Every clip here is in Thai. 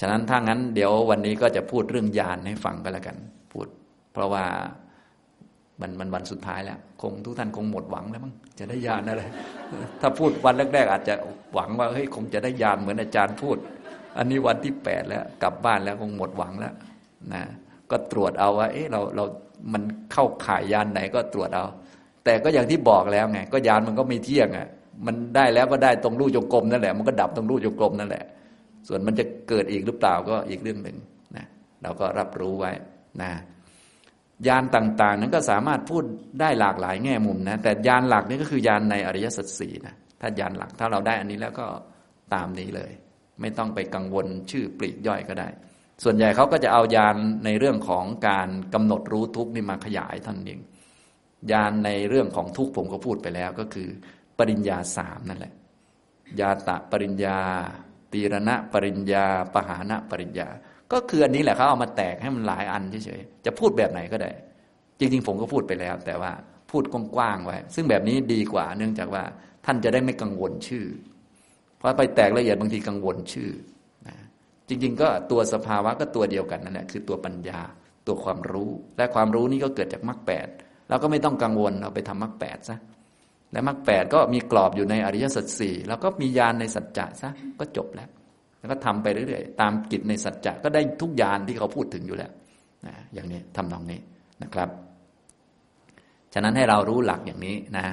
ฉะนั้นถ้างั้นเดี๋ยววันนี้ก็จะพูดเรื่องญาณให้ฟังก็แล้วกัน พูด เพราะว่ามันมันวันสุดท้ายแล้ว คงทุกท่านคงหมดหวังแล้วมั้งจะได้ญาณอะไร ถ้าพูดวันแรก ๆ อาจจะหวังว่าเฮ้ยคงจะได้ญาณเหมือนอาจารย์พูด อันนี้วันที่แปดแล้วกลับบ้านแล้วคงหมดหวังแล้วนะก็ตรวจเอาว่า เอ๊ะเราเรามันเข้าข่ายยานไหนก็ตรวจเอา แต่ก็อย่างที่บอกแล้วไงก็ยานมันก็ไม่เที่ยงอะมันได้แล้วก็ได้ตรงรูจงกรมนั่นแหละ มันก็ดับตรงรูจงกรมนั่นแหละ ส่วนมันจะเกิดอีกหรือเปล่าก็อีกเรื่องหนึ่งนะเราก็รับรู้ไว้นะยานต่างๆ นั้นก็สามารถพูดได้หลากหลายแง่มุมนะแต่ยานหลักนี่ก็คือยานในอริยสัจสี่นะถ้ายานหลักถ้าเราได้อันนี้แล้วก็ตามนี้เลย ไม่ต้องไปกังวลชื่อปลีกย่อยก็ได้ ส่วนใหญ่เขาก็จะเอายานในเรื่องของการกำหนดรู้ทุกนี่มาขยายท่านเองยานในเรื่องของทุกผมก็พูดไปแล้วก็คือ ปริญญาสามนั่นแหละยาตะปริญญา ตีรณะปริญญา ปหานะปริญญา ก็คืออันนี้แหละเขาเอามาแตกให้มันหลายอันเฉยๆจะพูดแบบไหนก็ได้ จริง ๆ ผมก็พูดไปแล้ว แต่ว่าพูดกว้างๆไว้ ซึ่งแบบนี้ดีกว่า เนื่องจากว่าท่านจะได้ไม่กังวลชื่อ เพราะไปแตกละเอียดบางทีกังวลชื่อนะจริง ๆ ก็ตัวสภาวะก็ตัวเดียวกันนั่นแหละคือตัวปัญญาตัวความรู้ และความรู้นี้ก็เกิดจากมรรคแปดเราก็ไม่ต้องกังวลเราไปทำมรรคแปดซะ และมรรคแปดก็มีกรอบอยู่ในอริยสัจสี่แล้วก็มียานในสัจจะซะก็จบแล้ว แล้วก็ทำไปเรื่อยๆ ตามกิจในสัจจะก็ได้ทุกยานที่เขาพูดถึงอยู่แล้วนะอย่างนี้ทำนองนี้นะครับ ฉะนั้นให้เรารู้หลักอย่างนี้นะ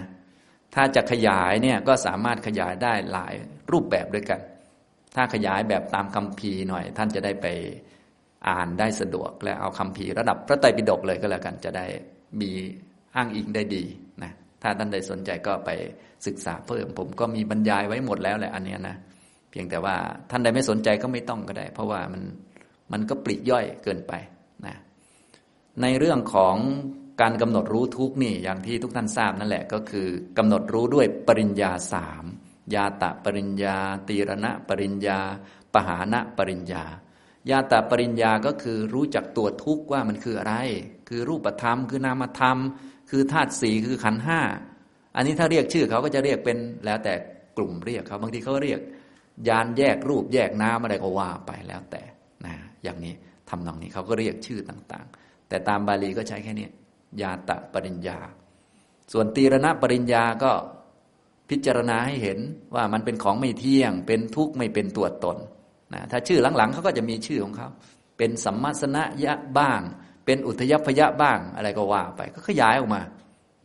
ถ้าจะขยายเนี่ยก็สามารถขยายได้หลายรูปแบบด้วยกัน ถ้าขยายแบบตามคำพีหน่อย ท่านจะได้ไปอ่านได้สะดวก และเอาคำพีระดับพระไตรปิฎกเลยก็แล้วกันจะได้มีอ้างอิงได้ดี ถ้าท่านใดสนใจก็ไปศึกษาเพิ่ม ผมก็มีบรรยายไว้หมดแล้วแหละอันนี้นะเพียงแต่ว่าท่านใดไม่สนใจก็ไม่ต้องก็ได้ เพราะว่ามันมันก็ปลีกย่อยเกินไปนะในเรื่องของการกำหนดรู้ทุกนี่อย่างที่ทุกท่านทราบนั่นแหละก็คือกำหนดรู้ด้วยปริญญาสามยาตะปริญญา ตีรณะปริญญา ปหานะปริญญายาตะปริญญาก็คือรู้จักตัวทุกข์ว่ามันคืออะไร คือรูปธรรม คือนามธรรม คือธาตุสี่คือขันห้าอันนี้ถ้าเรียกชื่อเขาก็จะเรียกเป็นแล้วแต่กลุ่มเรียกเขาบางทีเขาเรียก ยานแยกรูปแยกน้ำอะไรก็ว่าไปแล้วแต่นะอย่างนี้ทำนองนี้เขาก็เรียกชื่อต่างๆ แต่ตามบาลีก็ใช้แค่นี้ยาตะปริญญา ส่วนตีรณะปริญญาก็พิจารณาให้เห็นว่ามันเป็นของไม่เที่ยง เป็นทุกข์ไม่เป็นตัวตนนะถ้าชื่อหลังๆเขาก็จะมีชื่อของเขาเป็นสัมมาสนะยะบ้าง เป็นอุทยพยะบ้างอะไรก็ว่าไป ก็ขยายออกมา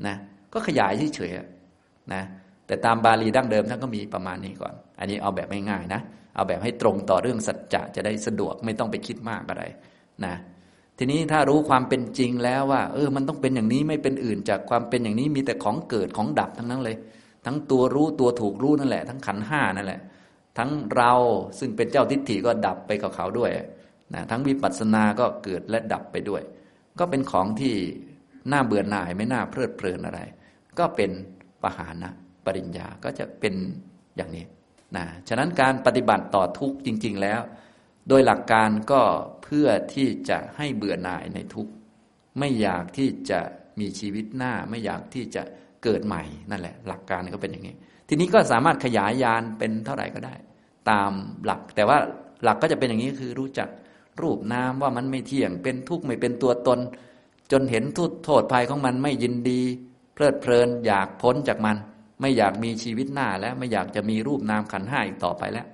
นะก็ขยายเฉยๆนะแต่ตามบาลีดั้งเดิมท่านก็มีประมาณนี้ก่อน อันนี้เอาแบบง่ายๆนะ เอาแบบให้ตรงต่อเรื่องสัจจะจะได้สะดวกไม่ต้องไปคิดมากอะไรนะทีนี้ถ้ารู้ความเป็นจริงแล้วว่า เออ มันต้องเป็นอย่างนี้ไม่เป็นอื่นจากความเป็นอย่างนี้มีแต่ของเกิดของดับทั้งนั้นเลย ทั้งตัวรู้ตัวถูกรู้นั่นแหละ ทั้งขันห้านั่นแหละ ทั้งเราซึ่งเป็นเจ้าทิฏฐิก็ดับไปกับเขาด้วย นะทั้งวิปัสสนาก็เกิดและดับไปด้วย ก็เป็นของที่น่าเบื่อหน่ายไม่น่าเพลิดเพลินอะไร ก็เป็นปหานะปริญญาก็จะเป็นอย่างนี้นะฉะนั้นการปฏิบัติต่อทุกจริง ๆแล้ว โดยหลักการก็เพื่อที่จะให้เบื่อหน่ายในทุกไม่อยากที่จะมีชีวิตหน้าไม่อยากที่จะเกิดใหม่นั่นแหละ หลักการก็เป็นอย่างนี้ ทีนี้ก็สามารถขยายยานเป็นเท่าไหร่ก็ได้ ตามหลัก แต่ว่าหลักก็จะเป็นอย่างนี้คือรู้จัก รูปนามว่ามันไม่เที่ยง เป็นทุกข์ไม่เป็นตัวตน จนเห็นทุกโทษภัยของมันไม่ยินดี เพลิดเพลินอยากพ้นจากมัน ไม่อยากมีชีวิตหน้าแล้วไม่อยากจะมีรูปนามขันห้าอีกต่อไปแล้ว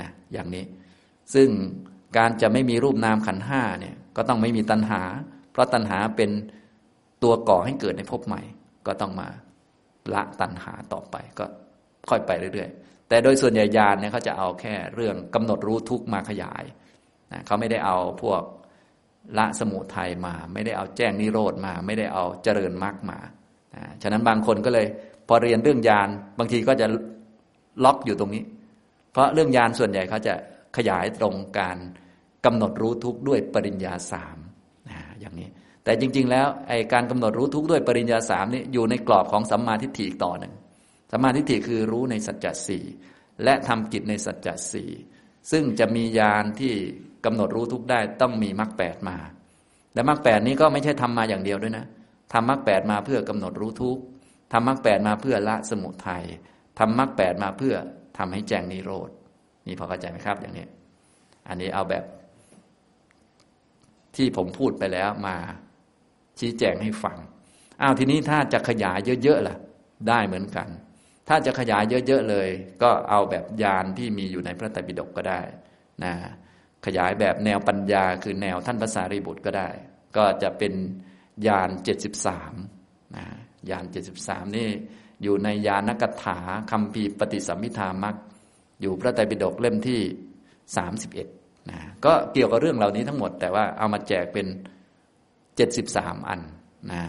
นะอย่างนี้ ซึ่งการจะไม่มีรูปนามขันห้าเนี่ยก็ต้องไม่มีตัณหา เพราะตัณหาเป็นตัวก่อให้เกิดในภพใหม่ ก็ต้องมาละตัณหาต่อไปก็ค่อยไปเรื่อยๆแต่โดยส่วนใหญ่ญาณเนี่ยเขาจะเอาแค่เรื่องกำหนดรู้ทุกมาขยาย เขาไม่ได้เอาพวกละสมุทัยมา ไม่ได้เอาแจ้งนิโรธมา ไม่ได้เอาเจริญมรรคมาฉะนั้นบางคนก็เลย พอเรียนเรื่องยานบางทีก็จะล็อกอยู่ตรงนี้ เพราะเรื่องยานส่วนใหญ่เขาจะขยายตรงการกำหนดรู้ทุกข์ด้วยปริญญาสามอย่างนี้ แต่จริง ๆ แล้วไอ้การกำหนดรู้ทุกข์ด้วยปริญญาสามนี่อยู่ในกรอบของสัมมาทิฏฐิอีกต่อหนึ่งสัมมาทิฏฐิคือรู้ในสัจจะสี่และทำกิจในสัจจะสี่ซึ่งจะมียานที่ กำหนดรู้ทุกได้ต้องมีมรรคแปดมา และมรรคแปดนี้ก็ไม่ใช่ทำมาอย่างเดียวด้วยนะทำมรรคแปดมาเพื่อกำหนดรู้ทุกทำมรรคแปดมาเพื่อละสมุทัยทำมรรคแปดมาเพื่อทำให้แจ้งนิโรดนี่พอเข้าใจไหมครับ อย่างนี้ อันนี้เอาแบบ ที่ผมพูดไปแล้วมาชี้แจงให้ฟังอ้าวทีนี้ถ้าจะขยายเยอะๆล่ะ ได้เหมือนกัน ถ้าจะขยายเยอะๆเลย ก็เอาแบบยานที่มีอยู่ในพระไตรปิฎกก็ได้นะ ขยายแบบแนวปัญญาคือแนวท่านภาษารีบุตรก็ได้ ก็จะเป็นยานเจ็ดสิบสามนะยานเจ็ดสิบสามนี่อยู่ในยานกถาคำพีปฏิสัมพิธามักอยู่พระไตรปิฎกเล่มที่สามสิบเอ็ดนะก็เกี่ยวกับเรื่องเหล่านี้ทั้งหมด แต่ว่าเอามาแจกเป็นเจ็ดสิบสามอันนะ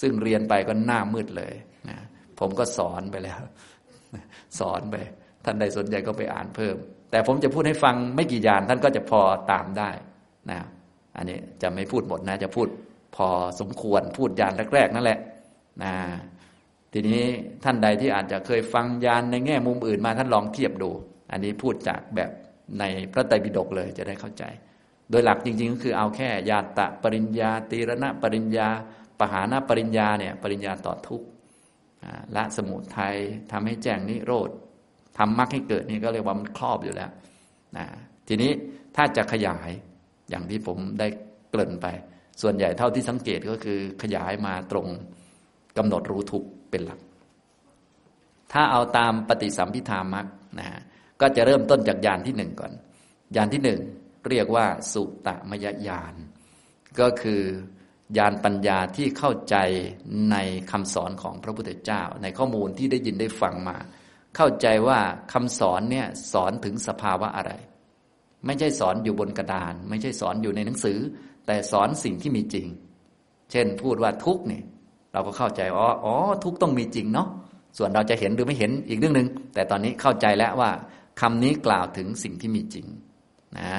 ซึ่งเรียนไปก็หน้ามืดเลยนะผมก็สอนไปแล้ว สอนไป ท่านใดสนใจก็ไปอ่านเพิ่ม แต่ผมจะพูดให้ฟังไม่กี่ยานท่านก็จะพอตามได้นะอันนี้จะไม่พูดหมดนะ จะพูดพอสมควรพูดยานแรกๆนั่นแหละนะทีนี้ท่านใดที่อาจจะเคยฟังยานในแง่มุมอื่นมาท่านลองเทียบดู อันนี้พูดจากแบบในพระไตรปิฎกเลยจะได้เข้าใจ โดยหลักจริงๆ ก็คือเอาแค่ยาตะปริญญาตีรณะปริญญาปหานาปริญญาเนี่ยปริญญาต่อทุกละสมุทัยทำให้แจ้งนิโรธ ทำมรรคให้เกิดนี่ก็เรียกว่ามันครอบอยู่แล้วนะทีนี้ถ้าจะขยายอย่างที่ผมได้เกริ่นไป ส่วนใหญ่เท่าที่สังเกตก็คือขยายมาตรงกำหนดรู้ทุกเป็นหลัก ถ้าเอาตามปฏิสัมพิธามักนะฮะก็จะเริ่มต้นจากยานที่หนึ่งก่อนยานที่หนึ่งเรียกว่าสุตมยญาณก็คือญาณปัญญาที่เข้าใจในคำสอนของพระพุทธเจ้า ในข้อมูลที่ได้ยินได้ฟังมา เข้าใจว่าคำสอนเนี่ยสอนถึงสภาวะอะไร ไม่ใช่สอนอยู่บนกระดาน ไม่ใช่สอนอยู่ในหนังสือ แต่สอนสิ่งที่มีจริง เช่นพูดว่าทุกเนี่ยเราก็เข้าใจอ๋ออ๋อทุกต้องมีจริงเนาะส่วนเราจะเห็นหรือไม่เห็นอีกเรื่องหนึ่งแต่ตอนนี้เข้าใจแล้วว่าคำนี้กล่าวถึงสิ่งที่มีจริงนะ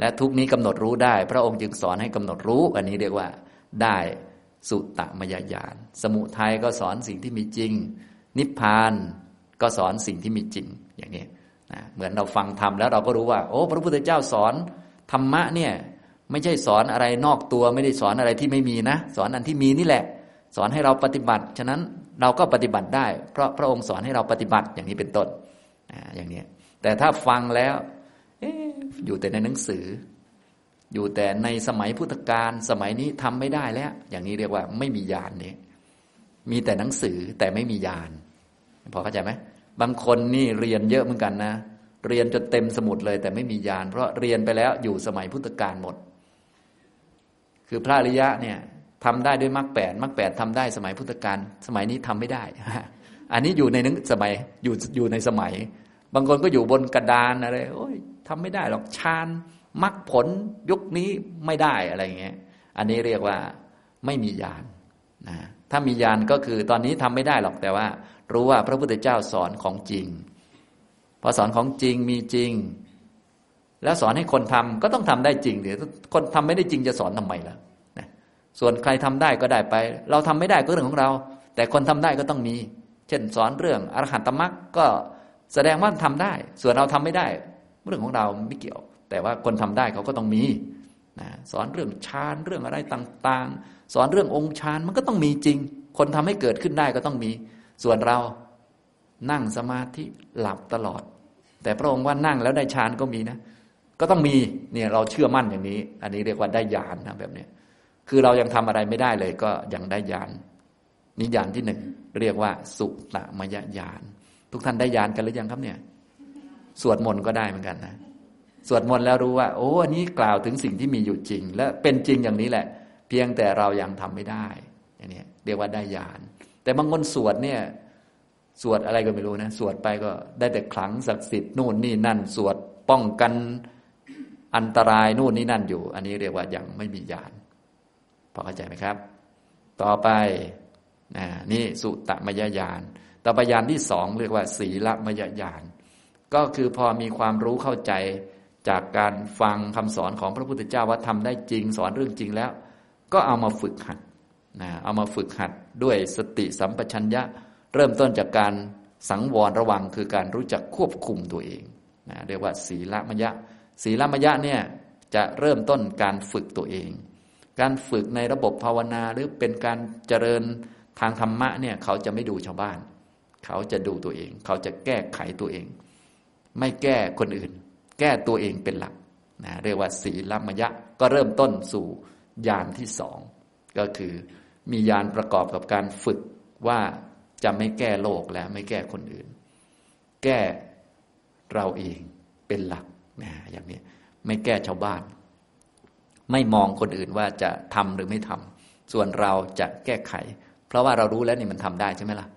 และทุกนี้กำหนดรู้ได้ พระองค์จึงสอนให้กำหนดรู้ อันนี้เรียกว่าได้สุตตมยญาณสมุทัยก็สอนสิ่งที่มีจริง นิพพาน ก็สอนสิ่งที่มีจริงอย่างนี้นะเหมือนเราฟังธรรมแล้วเราก็รู้ว่า โอ้ พระพุทธเจ้าสอนธรรมะเนี่ยไม่ใช่สอนอะไรนอกตัวไม่ได้สอนอะไรที่ไม่มีนะ สอนอันที่มีนี่แหละ สอนให้เราปฏิบัติ ฉะนั้นเราก็ปฏิบัติได้ เพราะพระองค์สอนให้เราปฏิบัติอย่างนี้เป็นต้นอย่างนี้แต่ถ้าฟังแล้วอยู่แต่ในหนังสือ อยู่แต่ในสมัยพุทธกาลสมัยนี้ทำไม่ได้แล้ว อย่างนี้เรียกว่าไม่มียานนี่มีแต่หนังสือแต่ไม่มียานพอเข้าใจไหม บางคนนี่เรียนเยอะเหมือนกันนะ เรียนจนเต็มสมุดเลย แต่ไม่มียาน เพราะเรียนไปแล้วอยู่สมัยพุทธกาลหมด คือพระอริยะเนี่ยทำได้ด้วยมรรคแปดมรรคแปดทำได้สมัยพุทธกาลสมัยนี้ทำไม่ได้ อันนี้อยู่ในนึงสมัยอยู่อยู่ในสมัย บางคนก็อยู่บนกระดานอะไรโอ้ยทำไม่ได้หรอกฌานมรรคผลยุคนี้ไม่ได้อะไรเงี้ย อันนี้เรียกว่าไม่มีญาณนะถ้ามีญาณก็คือตอนนี้ทำไม่ได้หรอกแต่ว่า รู้ว่าพระพุทธเจ้าสอนของจริง พอสอนของจริงมีจริง แล้วสอนให้คนทำก็ต้องทำได้จริงเดี๋ยวคนทำไม่ได้จริงจะสอนทำไมล่ะนะส่วนใครทำได้ก็ได้ไป เราทำไม่ได้ก็เรื่องของเรา แต่คนทำได้ก็ต้องมี เช่นสอนเรื่องอรหันตมรรคก็แสดงว่าทำได้ ส่วนเราทำไม่ได้ เรื่องของเราไม่เกี่ยว แต่ว่าคนทำได้เขาก็ต้องมีนะสอนเรื่องฌานเรื่องอะไรต่าง ๆ สอนเรื่ององค์ฌานมันก็ต้องมีจริง คนทำให้เกิดขึ้นได้ก็ต้องมี ส่วนเรานั่งสมาธิหลับตลอด แต่พระองค์ว่านั่งแล้วได้ฌานก็มีนะ ก็ต้องมีเนี่ยเราเชื่อมั่นอย่างนี้ อันนี้เรียกว่าได้ญาณนะแบบนี้คือเรายังทำอะไรไม่ได้เลย ก็ยังได้ญาณนิยานที่หนึ่งเรียกว่า สุตมยญาณทุกท่านได้ญาณกันหรือยังครับเนี่ย สวดมนต์ก็ได้เหมือนกันนะสวดมนต์แล้วรู้ว่า โอ้อันนี้กล่าวถึงสิ่งที่มีอยู่จริง และเป็นจริงอย่างนี้แหละ เพียงแต่เรายังทำไม่ได้อย่างนี้เรียกว่าได้ญาณ แต่บางคนสวดเนี่ย สวดอะไรก็ไม่รู้นะ สวดไปก็ได้แต่ขลังศักดิ์สิทธิ์นู่นนี่นั่น สวดป้องกันอันตรายนู่นนี่นั่นอยู่ อันนี้เรียกว่ายังไม่มีญาณพอเข้าใจไหมครับ ต่อไปนะนี่สุตมยญาณต่อไปญาณที่สองเรียกว่า ศีลมยญาณก็คือพอมีความรู้เข้าใจจากการฟังคำสอนของพระพุทธเจ้าว่าทำได้จริงสอนเรื่องจริงแล้ว ก็เอามาฝึกหัด นะเอามาฝึกหัดด้วยสติสัมปชัญญะ เริ่มต้นจากการสังวรระวังคือการรู้จักควบคุมตัวเองนะเรียกว่า ศีลมยะ ศีลมยะเนี่ยจะเริ่มต้นการฝึกตัวเอง การฝึกในระบบภาวนาหรือเป็นการเจริญทางธรรมะเนี่ยเขาจะไม่ดูชาวบ้าน เขาจะดูตัวเอง เขาจะแก้ไขตัวเอง ไม่แก้คนอื่น แก้ตัวเองเป็นหลักนะเรียกว่าศีลมยะก็เริ่มต้นสู่ญาณที่สองก็คือ มีญาณประกอบกับการฝึกว่าจะไม่แก้โลกและไม่แก้คนอื่น แก้เราเองเป็นหลักนะอย่างนี้ไม่แก้ชาวบ้าน ไม่มองคนอื่นว่าจะทำหรือไม่ทำส่วนเราจะแก้ไข เพราะว่าเรารู้แล้วนี่มันทำได้ใช่ไหมล่ะ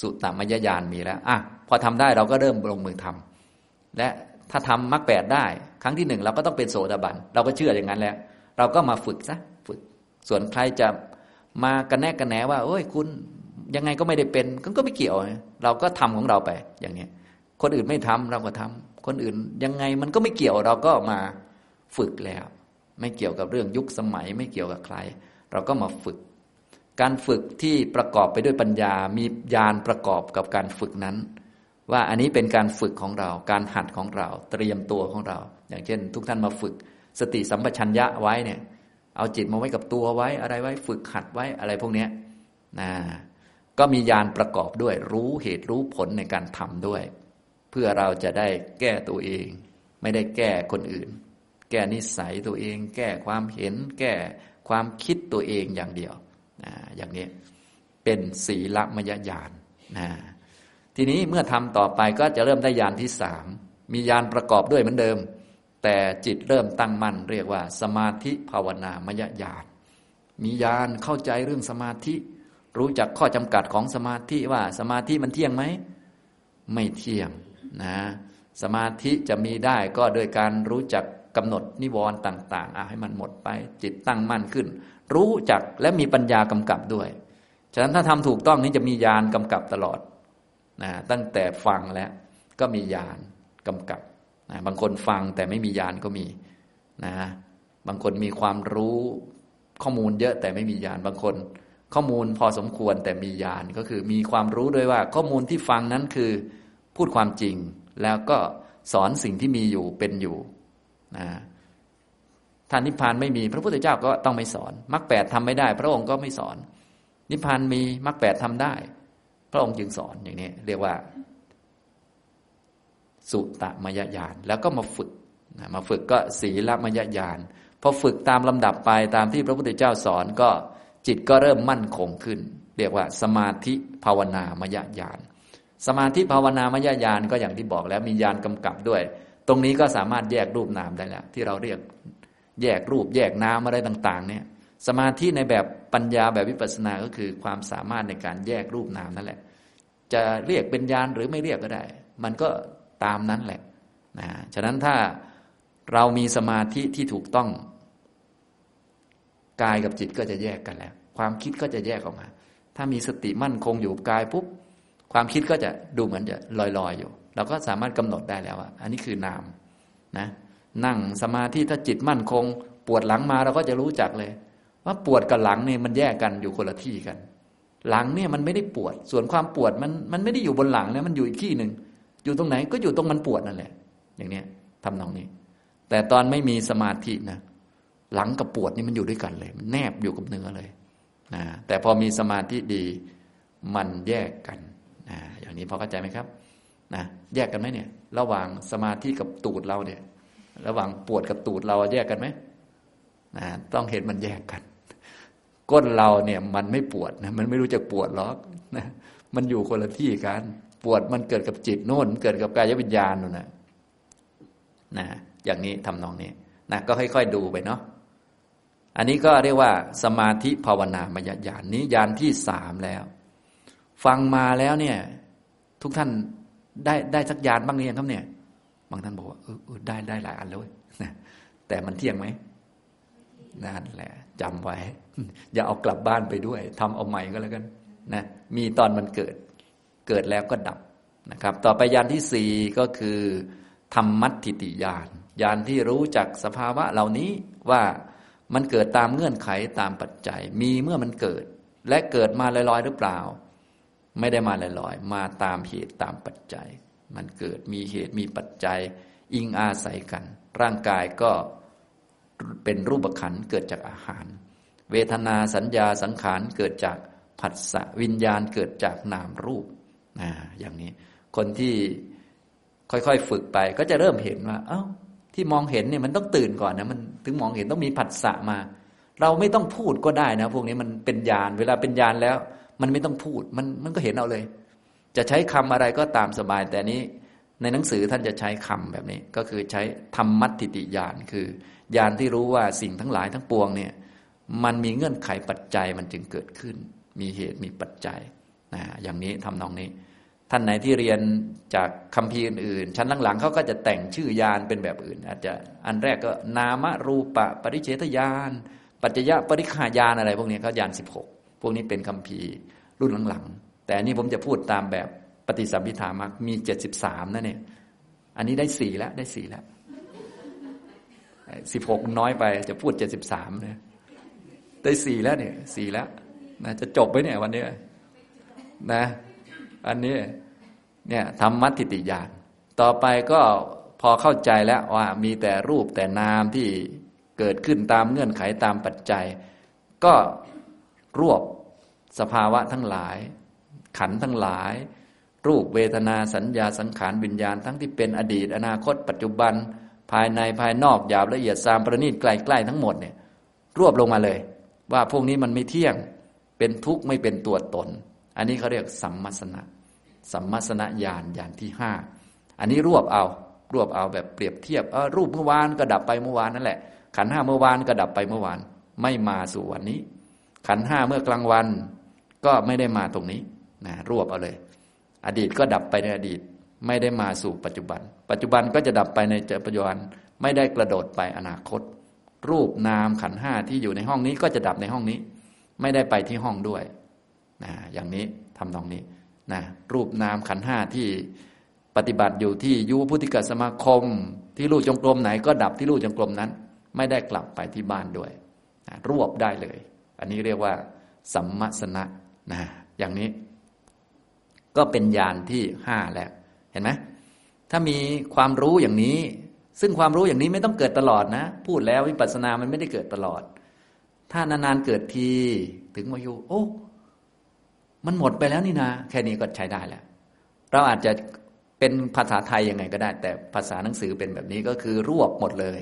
สุตตมยญาณมีแล้วอะพอทำได้เราก็เริ่มลงมือทำและถ้าทำมรรคแปดได้ ครั้งที่หนึ่งเราก็ต้องเป็นโสดาบัน เราก็เชื่ออย่างนั้นแล้ว เราก็มาฝึกซะฝึก ส่วนใครจะ มากันแนกกันแหนว่าโอ้ยคุณยังไงก็ไม่ได้เป็นก็ไม่เกี่ยว เราก็ทำของเราไปอย่างนี้คนอื่นไม่ทำเราก็ทำคนอื่นยังไงมันก็ไม่เกี่ยวเราก็มาฝึกแล้ว ไม่เกี่ยวกับเรื่องยุคสมัย ไม่เกี่ยวกับใคร เราก็มาฝึก การฝึกที่ประกอบไปด้วยปัญญา มีญาณประกอบกับการฝึกนั้น ว่าอันนี้เป็นการฝึกของเรา การหัดของเรา เตรียมตัวของเรา อย่างเช่น ทุกท่านมาฝึก สติสัมปชัญญะไว้เนี่ย เอาจิตมาไว้กับตัวไว้อะไรไว้ฝึกหัดไว้อะไรพวกนี้นะก็มียานประกอบด้วย รู้เหตุรู้ผลในการทำด้วย เพื่อเราจะได้แก้ตัวเอง ไม่ได้แก้คนอื่น แก้นิสัยตัวเอง แก้ความเห็น แก้ความคิดตัวเองอย่างเดียวนะอย่างนี้เป็นศีลมยญาณนะทีนี้เมื่อทำต่อไปก็จะเริ่มได้ยานที่สามมียานประกอบด้วยเหมือนเดิม แต่จิตเริ่มตั้งมั่นเรียกว่า สมาธิภาวนามยญาณมียานเข้าใจเรื่องสมาธิ รู้จักข้อจำกัดของสมาธิว่าสมาธิมันเที่ยงไหม ไม่เที่ยงนะสมาธิจะมีได้ก็โดยการรู้จักกำหนดนิวรณ์ต่างๆอาให้มันหมดไป จิตตั้งมั่นขึ้น รู้จักและมีปัญญากำกับด้วย ฉะนั้นถ้าทำถูกต้องนี้จะมีญาณกำกับตลอดนะตั้งแต่ฟังแล้วก็มีญาณกำกับ นะบางคนฟังแต่ไม่มีญาณก็มีนะบางคนมีความรู้ข้อมูลเยอะแต่ไม่มีญาณบางคน ข้อมูลพอสมควรแต่มีญาณก็คือมีความรู้ด้วยว่า ข้อมูลที่ฟังนั้นคือพูดความจริง แล้วก็สอนสิ่งที่มีอยู่เป็นอยู่นะท่านนิพพานไม่มีพระพุทธเจ้าก็ต้องไม่สอนมรรคแปดทำไม่ได้ พระองค์ก็ไม่สอน นิพพานมีมรรคแปดทำได้ พระองค์จึงสอนอย่างนี้ เรียกว่า สุตมยญาณแล้วก็มาฝึกมาฝึกก็ศีลมยญาณพอฝึกตามลำดับไปตามที่พระพุทธเจ้าสอนก็จิตก็เริ่มมั่นคงขึ้น เรียกว่า สมาธิภาวนามยญาณสมาธิภาวนามยญาณก็อย่างที่บอกแล้วมีญาณกำกับด้วย ตรงนี้ก็สามารถแยกรูปนามได้แล้วที่เราเรียกแยกรูปแยกนามอะไรต่าง ๆ เนี่ยสมาธิในแบบปัญญาแบบวิปัสสนาก็คือความสามารถในการแยกรูปนามนั่นแหละ จะเรียกเป็นญาณหรือไม่เรียกก็ได้ มันก็ ตามนั้นแหละนะฉะนั้นถ้าเรามีสมาธิที่ถูกต้อง กายกับจิตก็จะแยกกันแล้ว ความคิดก็จะแยกออกมา ถ้ามีสติมั่นคงอยู่กายปุ๊บความคิดก็จะดูเหมือนจะลอยๆอยู่ เราก็สามารถกำหนดได้แล้วว่าอันนี้คือนามนะนั่งสมาธิถ้าจิตมั่นคง ปวดหลังมาเราก็จะรู้จักเลย ว่าปวดกับหลังเนี่ยมันแยกกันอยู่คนละที่กัน หลังเนี่ยมันไม่ได้ปวด ส่วนความปวดมันมันไม่ได้อยู่บนหลังเนี่ยมันอยู่อีกที่หนึ่ง อยู่ตรงไหนก็อยู่ตรงมันปวดนั่นแหละ อย่างเนี้ยทำนองนี้ แต่ตอนไม่มีสมาธินะหลังกับปวดนี่มันอยู่ด้วยกันเลย มันแนบอยู่กับเนื้อเลยนะแต่พอมีสมาธิดีมันแยกกันนะอย่างนี้พอเข้าใจไหมครับนะแยกกันไหมเนี่ย ระหว่างสมาธิกับตูดเราเนี่ย ระหว่างปวดกับตูดเราแยกกันไหมนะต้องเห็นมันแยกกัน ก้นเราเนี่ยมันไม่ปวดนะมันไม่รู้จักปวดหรอกนะมันอยู่คนละที่กัน ปวดมันเกิดกับจิตโน่นเกิดกับกายวิญญาณนู่นนะนะอย่างนี้ทำนองนี้นะก็ค่อย ๆ ดูไปเนาะอันนี้ก็เรียกว่าสมาธิภาวนามยญาณนี้ญาณที่สามแล้ว ฟังมาแล้วเนี่ย ทุกท่านได้ได้สักญาณบ้างหรือยังครับเนี่ย บางท่านบอกว่าเออได้ได้หลายอันเลยนะแต่มันเที่ยงไหมนั่นแหละจำไว้ อย่าเอากลับบ้านไปด้วยทำเอาใหม่ก็แล้วกัน นะ มีตอนมันเกิด เกิดแล้วก็ดับนะครับ ต่อไปยานที่สี่ก็คือธรรมัตติติยานยานที่รู้จักสภาวะเหล่านี้ว่ามันเกิดตามเงื่อนไขตามปัจจัย มีเมื่อมันเกิด และเกิดมาลอยๆหรือเปล่า ไม่ได้มาลอยๆมาตามเหตุตามปัจจัย มันเกิดมีเหตุมีปัจจัย อิงอาศัยกัน ร่างกายก็เป็นรูปขันเกิดจากอาหาร เวทนาสัญญาสังขารเกิดจากผัสสะวิญญาณเกิดจากนามรูป นะอย่างนี้ คนที่ค่อยๆฝึกไป ก็จะเริ่มเห็นว่า เอา้า ที่มองเห็นเนี่ยมันต้องตื่นก่อนนะมันถึงมองเห็นต้องมีผัสสะมา เราไม่ต้องพูดก็ได้นะ พวกนี้มันเป็นญาณเวลาเป็นญาณแล้ว มันไม่ต้องพูดมันมันก็เห็นเอาเลย จะใช้คำอะไรก็ตามสบาย แต่นี้ในหนังสือท่านจะใช้คำแบบนี้ ก็คือใช้ธรรมัตติติญาณคือญาณที่รู้ว่าสิ่งทั้งหลายทั้งปวงเนี่ย มันมีเงื่อนไขปัจจัยมันจึงเกิดขึ้น มีเหตุมีปัจจัยนะอย่างนี้ทำนองนี้ ท่านไหนที่เรียนจากคำพีอื่นๆชั้นหลังๆเขาก็จะแต่งชื่อยานเป็นแบบอื่น อาจจะอันแรกก็นามรูปะปริเฉทยาน ปัจจยะปริขายานอะไร พวกนี้เขายานสิบหกพวกนี้เป็นคำพีรุ่นหลังๆ แต่อันนี้ผมจะพูดตามแบบปฏิสัมพิธามักมีเจ็ดสิบสามนะเนี่ยอันนี้ได้สี่แล้วได้สี่แล้วสิบหกน้อยไปจะพูดเจ็ดสิบสามเนี่ยได้สี่แล้วเนี่ยสี่แล้วนะจะจบไปเนี่ยวันนี้นะอันนี้ เนี่ยทำมัตติติญาณต่อไปก็พอเข้าใจแล้วว่ามีแต่รูปแต่นามที่เกิดขึ้นตามเงื่อนไขตามปัจจัย ก็รวบสภาวะทั้งหลาย ขันทั้งหลาย รูปเวทนาสัญญาสังขารวิญญาณทั้งที่เป็นอดีต อนาคต ปัจจุบัน ภายในภายนอกหยาบละเอียดสามประณีตใกล้ๆทั้งหมดเนี่ยรวบลงมาเลย ว่าพวกนี้มันไม่เที่ยงเป็นทุกข์ไม่เป็นตัวตน อันนี้เขาเรียกสัมมัสนะ สัมมัสนญาณญาณที่ห้าอันนี้รวบเอารวบเอาแบบเปรียบเทียบรูปเมื่อวานก็ดับไปเมื่อวานนั่นแหละ ขันห้าเมื่อวานก็ดับไปเมื่อวาน ไม่มาสู่วันนี้ ขันห้าเมื่อกลางวัน ก็ไม่ได้มาตรงนี้นะรวบเอาเลย อดีตก็ดับไปในอดีต ไม่ได้มาสู่ปัจจุบัน ปัจจุบันก็จะดับไปในปัจจุบันไม่ได้กระโดดไปอนาคต รูปนามขันห้าที่อยู่ในห้องนี้ก็จะดับในห้องนี้ ไม่ได้ไปที่ห้องด้วยนะอย่างนี้ทำตรงนี้ นะรูปนามขันห้าที่ปฏิบัติอยู่ที่ยุพุทธิกสมาคม ที่ลู่จงกรมไหนก็ดับที่ลู่จงกรมนั้น ไม่ได้กลับไปที่บ้านด้วยนะรวบได้เลย อันนี้เรียกว่าสัมมสนะนะอย่างนี้ ก็เป็นญาณที่ห้าแล้ว เห็นไหมถ้ามีความรู้อย่างนี้ ซึ่งความรู้อย่างนี้ไม่ต้องเกิดตลอดนะ พูดแล้ววิปัสสนามันไม่ได้เกิดตลอด ถ้านานๆเกิดทีถึงมายูโอ้ มันหมดไปแล้วนี่นาแค่นี้ก็ใช้ได้แล้ว เราอาจจะเป็นภาษาไทยยังไงก็ได้ แต่ภาษาหนังสือเป็นแบบนี้ก็คือรวบหมดเลย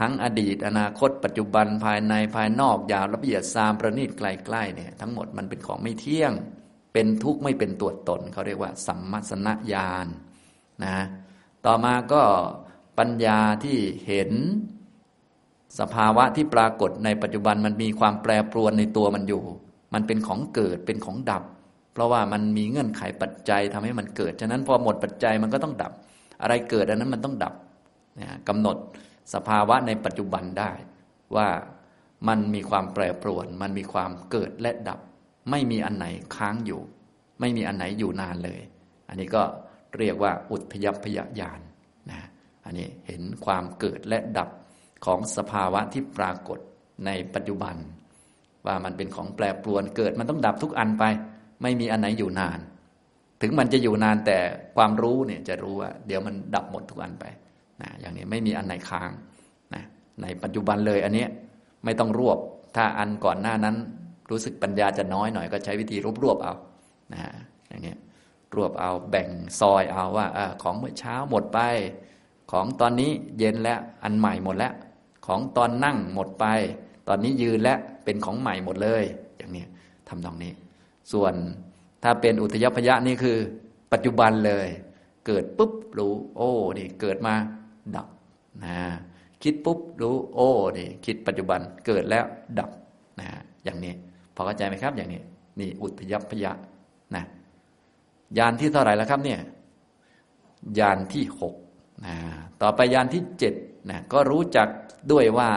ทั้งอดีต อนาคต ปัจจุบันภายในภายนอกยาวละเอียดซามประณีตไกลๆเนี่ยทั้งหมดมันเป็นของไม่เที่ยง เป็นทุกข์ไม่เป็นตัวตนเขาเรียกว่า สัมมัสนญาณนะต่อมาก็ปัญญาที่เห็นสภาวะที่ปรากฏในปัจจุบันมันมีความแปรปรวนในตัวมันอยู่ มันเป็นของเกิดเป็นของดับ เพราะว่ามันมีเงื่อนไขปัจจัยทำให้มันเกิด ฉะนั้นพอหมดปัจจัยมันก็ต้องดับ อะไรเกิดอันนั้นมันต้องดับนะกำหนดสภาวะในปัจจุบันได้ ว่ามันมีความแปรปรวน มันมีความเกิดและดับ ไม่มีอันไหนค้างอยู่ ไม่มีอันไหนอยู่นานเลย อันนี้ก็เรียกว่าอุทยพยญาณนะอันนี้เห็นความเกิดและดับของสภาวะที่ปรากฏในปัจจุบัน ว่ามันเป็นของแปรปรวนเกิดมันต้องดับทุกอันไป ไม่มีอันไหนอยู่นาน ถึงมันจะอยู่นานแต่ความรู้เนี่ยจะรู้ว่า เดี๋ยวมันดับหมดทุกอันไปนะอย่างนี้ไม่มีอันไหนค้างนะในปัจจุบันเลยอันนี้ไม่ต้องรวบ ถ้าอันก่อนหน้านั้น รู้สึกปัญญาจะน้อยหน่อยก็ใช้วิธีรวบรวบเอานะอย่างนี้รวบเอาแบ่งซอยเอาว่าอของเมื่อเช้าหมดไป ของตอนนี้เย็นแล้วอันใหม่หมดแล้ว ของตอนนั่งหมดไป ตอนนี้ยืนแล้วเป็นของใหม่หมดเลย อย่างนี้ทำตรงนี้ ส่วนถ้าเป็นอุทยพยะนี่คือ ปัจจุบันเลย เกิดปุ๊บรู้ โอ้นี่เกิดมาดับนะคิดปุ๊บรู้โอ้นี่คิดปัจจุบันเกิดแล้วดับนะอย่างนี้พอเข้าใจไหมครับ อย่างนี้นี่อุทยพยะนะยานที่เท่าไหร่แล้วครับเนี่ยยานที่หกนะต่อไปยานที่เจ็ดนะก็รู้จักด้วยว่า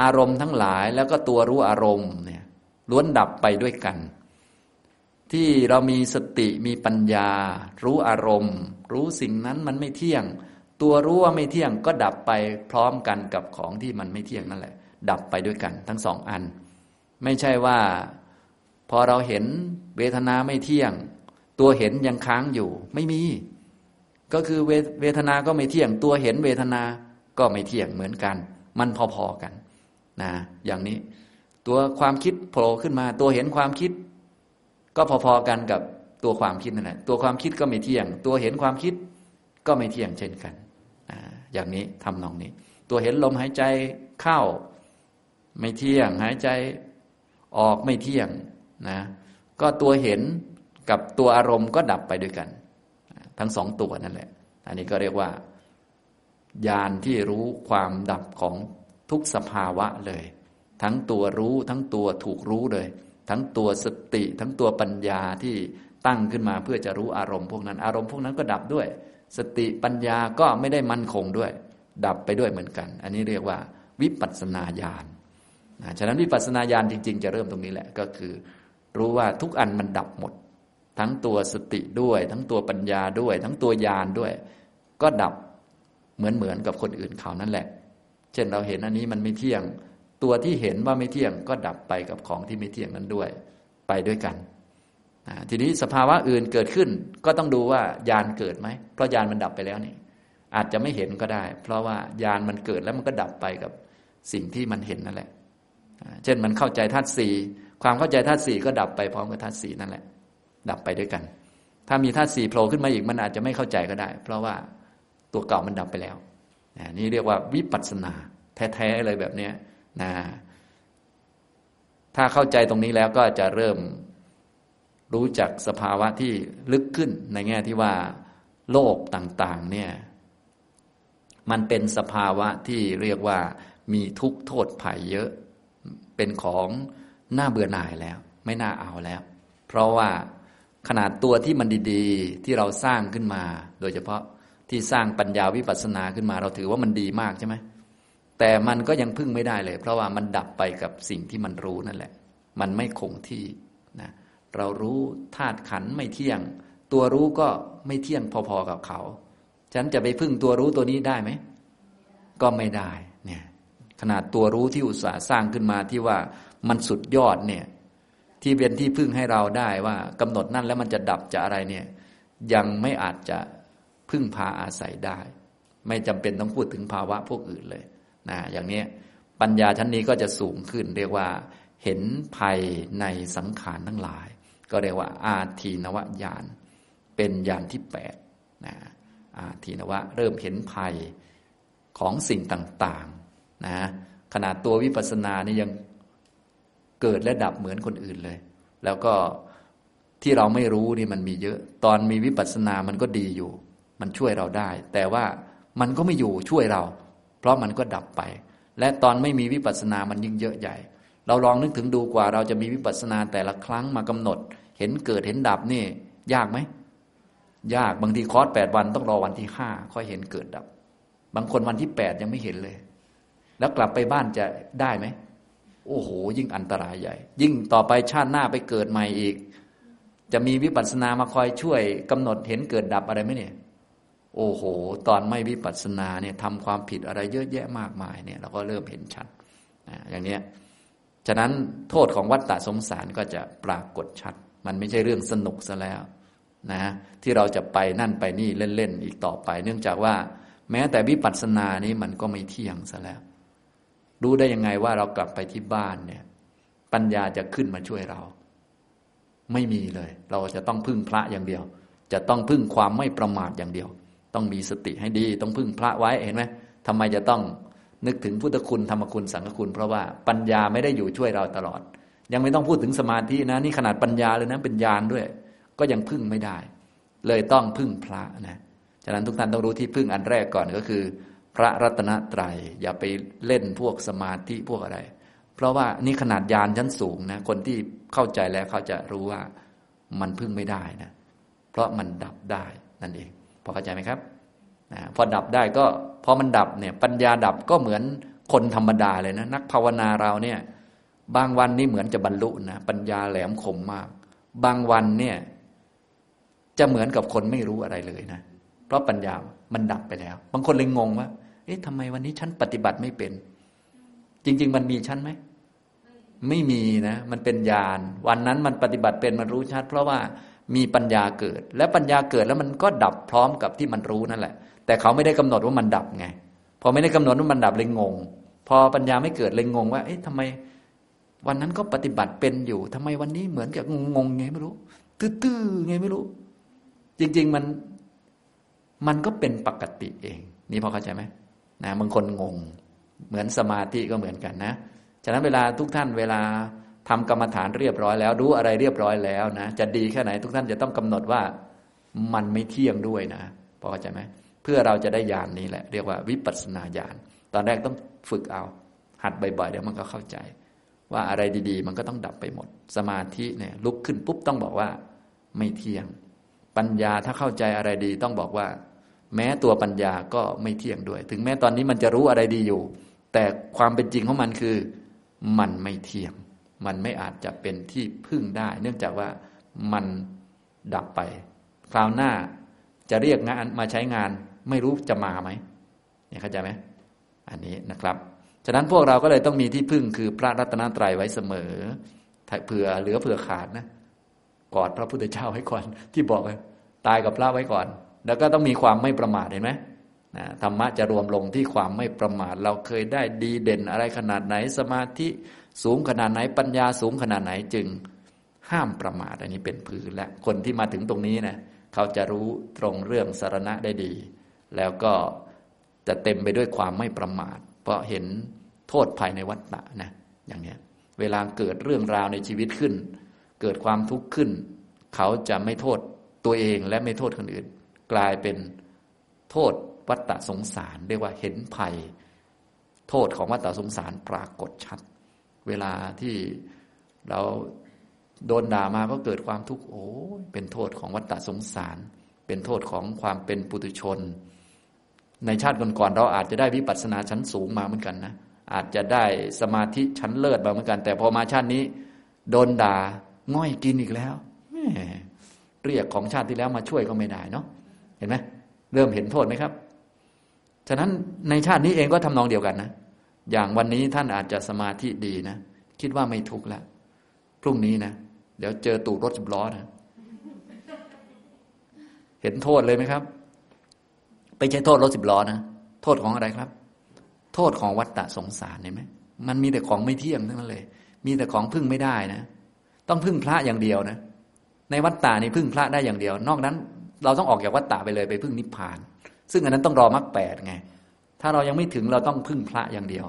อารมณ์ทั้งหลายแล้วก็ตัวรู้อารมณ์เนี่ยล้วนดับไปด้วยกัน ที่เรามีสติมีปัญญา รู้อารมณ์ รู้สิ่งนั้นมันไม่เที่ยง ตัวรู้ว่าไม่เที่ยงก็ดับไปพร้อมกันกับของที่มันไม่เที่ยงนั่นแหละ ดับไปด้วยกัน ทั้งสองอัน ไม่ใช่ว่า พอเราเห็นเวทนาไม่เที่ยง ตัวเห็นยังค้างอยู่ ไม่มี ก็คือเวทนาก็ไม่เที่ยง ตัวเห็นเวทนาก็ไม่เที่ยงเหมือนกัน มันพอๆกัน นะอย่างนี้ ตัวความคิดโผล่ขึ้นมา ตัวเห็นความคิด ก็พอๆกันกับตัวความคิดนั่นแหละตัวความคิดก็ไม่เที่ยง ตัวเห็นความคิดก็ไม่เที่ยงเช่นกันอย่างนี้ทำนองนี้ ตัวเห็นลมหายใจเข้า ไม่เที่ยง หายใจออกไม่เที่ยงนะก็ตัวเห็นกับตัวอารมณ์ก็ดับไปด้วยกัน ทั้งสองตัวนั่นแหละ อันนี้ก็เรียกว่าญาณที่รู้ความดับของ ทุกสภาวะเลย ทั้งตัวรู้ทั้งตัวถูกรู้เลย ทั้งตัวสติ ทั้งตัวปัญญาที่ตั้งขึ้นมาเพื่อจะรู้อารมณ์พวกนั้น อารมณ์พวกนั้นก็ดับด้วย สติปัญญาก็ไม่ได้มั่นคงด้วย ดับไปด้วยเหมือนกัน อันนี้เรียกว่าวิปัสสนาญาณนะฉะนั้นวิปัสสนาญาณจริง ๆ จะเริ่มตรงนี้แหละก็คือ รู้ว่าทุกอันมันดับหมด ทั้งตัวสติด้วย ทั้งตัวปัญญาด้วย ทั้งตัวญาณด้วย ก็ดับเหมือนเหมือนกับคนอื่นเขานั่นแหละ เช่นเราเห็นอันนี้มันไม่เที่ยง ตัวที่เห็นว่าไม่เที่ยงก็ดับไปกับของที่ไม่เที่ยงนั้นด้วย ไปด้วยกันทีนี้สภาวะอื่นเกิดขึ้น ก็ต้องดูว่ายานเกิดไหมเพราะยานมันดับไปแล้วนี่ อาจจะไม่เห็นก็ได้ เพราะว่ายานมันเกิดแล้วมันก็ดับไปกับสิ่งที่มันเห็นนั่นแหละ เช่นมันเข้าใจธาตุสี่ความเข้าใจธาตุสี่ก็ดับไปพร้อมกับธาตุสี่นั่นแหละ ดับไปด้วยกัน ถ้ามีธาตุสี่โผล่ขึ้นมาอีกมันอาจจะไม่เข้าใจก็ได้ เพราะว่าตัวเก่ามันดับไปแล้ว นี่เรียกว่าวิปัสสนาแท้ๆเลยแบบนี้นะถ้าเข้าใจตรงนี้แล้วก็จะเริ่มรู้จักสภาวะที่ลึกขึ้นในแง่ที่ว่าโลกต่างๆเนี่ยมันเป็นสภาวะที่เรียกว่ามีทุกโทษภัยเยอะ เป็นของน่าเบื่อหน่ายแล้ว ไม่น่าเอาแล้ว เพราะว่าขนาดตัวที่มันดีๆ ที่เราสร้างขึ้นมา โดยเฉพาะ ที่สร้างปัญญาวิปัสสนาขึ้นมา เราถือว่ามันดีมากใช่ไหมแต่มันก็ยังพึ่งไม่ได้เลย เพราะว่ามันดับไปกับสิ่งที่มันรู้นั่นแหละ มันไม่คงที่นะเรารู้ธาตุขันไม่เที่ยง ตัวรู้ก็ไม่เที่ยงพอๆกับเขา ฉันจะไปพึ่งตัวรู้ตัวนี้ได้ไหมก็ไม่ได้เนี่ยขนาดตัวรู้ที่อุตสาห์สร้างขึ้นมาที่ว่ามันสุดยอดเนี่ยที่เป็นที่พึ่งให้เราได้ว่ากำหนดนั่นแล้วมันจะดับจะอะไรเนี่ยยังไม่อาจจะ พึ่งพาอาศัยได้ ไม่จำเป็นต้องพูดถึงภาวะพวกอื่นเลยนะอย่างนี้ปัญญาชั้นนี้ก็จะสูงขึ้น เรียกว่า เห็นภัยในสังขารทั้งหลาย ก็เรียกว่า อาทีนวญาณเป็นญาณที่แปดนะอาทีนวะเริ่มเห็นภัยของสิ่งต่างๆนะขนาดตัววิปัสสนานี่ยังเกิดและดับเหมือนคนอื่นเลย แล้วก็ที่เราไม่รู้นี่มันมีเยอะ ตอนมีวิปัสสนามันก็ดีอยู่ มันช่วยเราได้ แต่ว่ามันก็ไม่อยู่ช่วยเรา เพราะมันก็ดับไป และตอนไม่มีวิปัสสนามันยิ่งเยอะใหญ่ เราลองนึกถึงดูกว่า เราจะมีวิปัสสนาแต่ละครั้งมากำหนด เห็นเกิดเห็นดับนี่ ยากไหมยากบางทีคอร์สแปดวันต้องรอวันที่ห้าค่อยเห็นเกิดดับ บางคนวันที่แปดยังไม่เห็นเลย แล้วกลับไปบ้านจะได้ไหมโอ้โห ยิ่งอันตรายใหญ่ ยิ่งต่อไปชาติหน้าไปเกิดใหม่อีก จะมีวิปัสสนามาคอยช่วยกำหนดเห็นเกิดดับอะไรไหมเนี่ย โอ้โห ตอนไม่วิปัสสนาเนี่ยทำความผิดอะไรเยอะแยะมากมายเนี่ยเราก็เริ่มเห็นชัดอย่างนี้ฉะนั้นโทษของวัฏฏะสงสารก็จะปรากฏชัด มันไม่ใช่เรื่องสนุกซะแล้วนะที่เราจะไปนั่นไปนี่เล่นๆอีกต่อไป เนื่องจากว่า แม้แต่วิปัสสนานี้มันก็ไม่เที่ยงซะแล้วรู้ได้ยังไงว่าเรากลับไปที่บ้านเนี่ย ปัญญาจะขึ้นมาช่วยเรา ไม่มีเลย เราจะต้องพึ่งพระอย่างเดียว จะต้องพึ่งความไม่ประมาทอย่างเดียว ต้องมีสติให้ดี ต้องพึ่งพระไว้เห็นไหมทำไมจะต้องนึกถึงพุทธคุณธรรมคุณสังฆคุณ เพราะว่าปัญญาไม่ได้อยู่ช่วยเราตลอด ยังไม่ต้องพูดถึงสมาธินะ นี่ขนาดปัญญาเลยนะเป็นญาณด้วย ก็ยังพึ่งไม่ได้ เลยต้องพึ่งพระนะฉะนั้นทุกท่านต้องรู้ที่พึ่งอันแรกก่อนก็คือ พระรัตนตรยัยอย่าไปเล่นพวกสมาธิพวกอะไร เพราะว่านี่ขนาดญาณชั้นสูงนะคนที่เข้าใจแล้วเขาจะรู้ว่ามันพึ่งไม่ได้นะเพราะมันดับได้นั่นเอง อเข้าใจไหมครับนะพอดับได้ก็พอมันดับเนี่ยปัญญาดับก็เหมือนคนธรรมดาเลยนะนักภาวนาเราเนี่ยบางวันนี่เหมือนจะบรรลุนะปัญญาแหลมคมมาก บางวันเนี่ยจะเหมือนกับคนไม่รู้อะไรเลยนะ เพราะปัญญามันดับไปแล้ว บางคนเลยงงว่า เอ๊ะทำไมวันนี้ฉันปฏิบัติไม่เป็น จริง ๆ มันมีชั้นไหม ไม่มีนะ มันเป็นญาณ วันนั้นมันปฏิบัติเป็นมันรู้ชัด เพราะว่า มีปัญญาเกิด และปัญญาเกิดแล้วมันก็ดับพร้อมกับที่มันรู้นั่นแหละ แต่เขาไม่ได้กำหนดว่ามันดับไง พอไม่ได้กำหนดว่ามันดับเลยงง พอปัญญาไม่เกิดเลยงงว่า เอ๊ะทำไม วันนั้นก็ปฏิบัติเป็นอยู่ทำไมวันนี้เหมือนกับงงไงไม่รู้ ตื้อๆไงไม่รู้ จริง ๆมันมันก็เป็นปกติเอง นี่พอเข้าใจไหมนะบางคนงง เหมือนสมาธิก็เหมือนกันนะ ฉะนั้นเวลาทุกท่านเวลา ทำกรรมฐานเรียบร้อยแล้ว รู้อะไรเรียบร้อยแล้วนะ จะดีแค่ไหนทุกท่านจะต้องกำหนดว่ามันไม่เที่ยงด้วยนะพอเข้าใจไหมเพื่อเราจะได้ญาณนนี้แหละ เรียกว่าวิปัสสนาญาณตอนแรกต้องฝึกเอา หัดบ่อยๆเดี๋ยวมันก็เข้าใจ ว่าอะไรดีๆ มันก็ต้องดับไปหมด สมาธิเนี่ย ลุกขึ้นปุ๊บต้องบอกว่า ไม่เที่ยง ปัญญาถ้าเข้าใจอะไรดีต้องบอกว่า แม้ตัวปัญญาก็ไม่เที่ยงด้วย ถึงแม้ตอนนี้มันจะรู้อะไรดีอยู่ แต่ความเป็นจริงของมันคือ มันไม่เที่ยง มันไม่อาจจะเป็นที่พึ่งได้ เนื่องจากว่ามันดับไป คราวหน้าจะเรียกงานมาใช้งาน ไม่รู้จะมาไหมเนี่ยเข้าใจไหมอันนี้นะครับ ฉะนั้นพวกเราก็เลยต้องมีที่พึ่งคือพระรัตนตรัยไว้เสมอเผื่อเหลือเผื่อขาดนะกอดพระพุทธเจ้าไว้ก่อน ที่บอกเลยตายกับพระไว้ก่อน แล้วก็ต้องมีความไม่ประมาทเห็นไหมธรรมะจะรวมลงที่ความไม่ประมาท เราเคยได้ดีเด่นอะไรขนาดไหนสมาธิ สูงขนาดไหนปัญญาสูงขนาดไหนจึงห้ามประมาทอันนี้เป็นพื้นและ คนที่มาถึงตรงนี้นะเขาจะรู้ตรงเรื่องสารณะได้ดี แล้วก็จะเต็มไปด้วยความไม่ประมาท เพราะเห็นโทษภายในวัฏฏะนะอย่างนี้เวลาเกิดเรื่องราวในชีวิตขึ้น เกิดความทุกข์ขึ้น เขาจะไม่โทษตัวเองและไม่โทษคนอื่น กลายเป็นโทษวัฏฏะสงสารเรียกว่าเห็นภัย โทษของวัฏฏะสงสารปรากฏชัด เวลาที่เราโดนด่ามาก็เกิดความทุกข์โอ้เป็นโทษของวัฏฏะสงสาร เป็นโทษของความเป็นปุถุชน ในชาติก่อนๆเราอาจจะได้วิปัสสนาชั้นสูงมาเหมือนกันนะอาจจะได้สมาธิชั้นเลิศมาเหมือนกัน แต่พอมาชาตินี้ โดนด่าง่อยกินอีกแล้วเรียกของชาติที่แล้วมาช่วยก็ไม่ได้เนาะเห็นไหมเริ่มเห็นโทษไหมครับ ฉะนั้นในชาตินี้เองก็ทำนองเดียวกันนะ อย่างวันนี้ท่านอาจจะสมาธิดีนะ คิดว่าไม่ทุกข์แล้วพรุ่งนี้นะ เดี๋ยวเจอตูดรถสิบล้อนะเห็นโทษเลยไหมครับไปใช้โทษรถสิบล้อนะโทษของอะไรครับ โทษของวัฏฏะสงสารเห็นไหมมันมีแต่ของไม่เที่ยงทั้งนั้นเลย มีแต่ของพึ่งไม่ได้นะ ต้องพึ่งพระอย่างเดียวนะ ในวัฏฏะนี่พึ่งพระได้อย่างเดียว นอกนั้น เราต้องออกจากวัฏฏะไปเลยไปพึ่งนิพพาน ซึ่งอันนั้นต้องรอมรรคแปดไง ถ้าเรายังไม่ถึงเราต้องพึ่งพระอย่างเดียว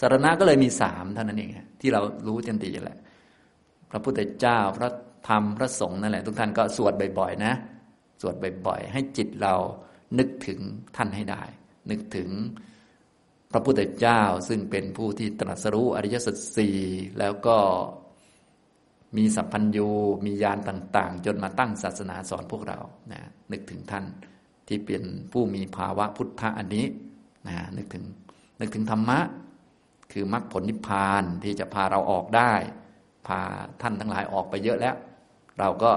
สารณะก็เลยมีสามเท่านั้นเองที่เรารู้จันตีแหละ พระพุทธเจ้าพระธรรมพระสงฆ์นั่นแหละ ทุกท่านก็สวดบ่อยๆนะสวดบ่อยๆ ให้จิตเรานึกถึงท่านให้ได้ นึกถึงพระพุทธเจ้าซึ่งเป็นผู้ที่ตรัสรู้อริยสัจสี่แล้วก็มีสัพพัญญูมียานต่างๆ จนมาตั้งศาสนาสอนพวกเรานะนึกถึงท่านที่เป็นผู้มีภาวะพุทธะอันนี้ นะนึกถึงนึกถึงธรรมะ คือมรรคผลนิพพานที่จะพาเราออกได้ พาท่านทั้งหลายออกไปเยอะแล้ว เราก็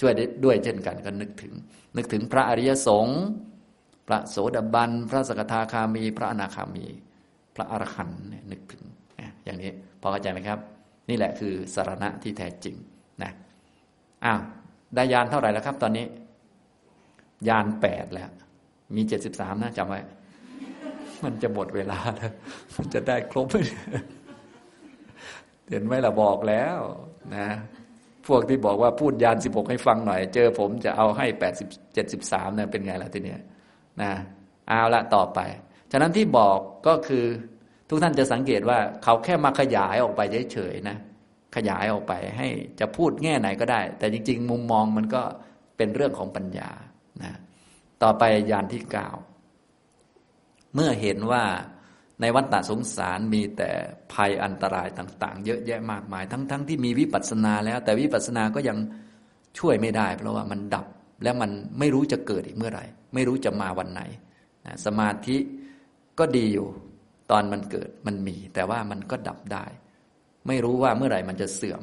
ช่วยด้วยเช่นกันก็นึกถึง นึกถึงพระอริยสงฆ์พระโสดาบัน พระสกทาคามี พระอนาคามี พระอรหันต์นึกถึงอย่างนี้พอเข้าใจไหมครับ นี่แหละคือสารณะที่แท้จริงนะอ้าวได้ยานเท่าไหร่แล้วครับ ตอนนี้ ยานแปดแล้ว มีเจ็ดสิบสามนะจำไว้ มันจะหมดเวลาแล้วมันจะได้ครบเห็นไหมล่ะบอกแล้วนะ พวกที่บอกว่าพูดยานสิบหกให้ฟังหน่อย เจอผมจะเอาให้แปดสิบเจ็ดสิบสามเนี่ยเป็นไงล่ะทีเนี้ยนะเอาละต่อไป ฉะนั้นที่บอกก็คือทุกท่านจะสังเกตว่าเขาแค่มาขยายออกไปเฉยๆนะ ขยายออกไปให้จะพูดแง่ไหนก็ได้ แต่จริง ๆ มุมมองมันก็เป็นเรื่องของปัญญานะต่อไปยานที่เก้า เมื่อเห็นว่าในวัฏฏะสงสารมีแต่ภัยอันตรายต่าง ๆ เยอะแยะมากมาย ทั้งๆทที่มีวิปัสสนาแล้ว แต่วิปัสสนาก็ยังช่วยไม่ได้ เพราะว่ามันดับแล้วมันไม่รู้จะเกิดอีกเมื่อไหร่ ไม่รู้จะมาวันไหนนะสมาธิก็ดีอยู่ตอนมันเกิดมันมี แต่ว่ามันก็ดับได้ ไม่รู้ว่าเมื่อไหร่มันจะเสื่อม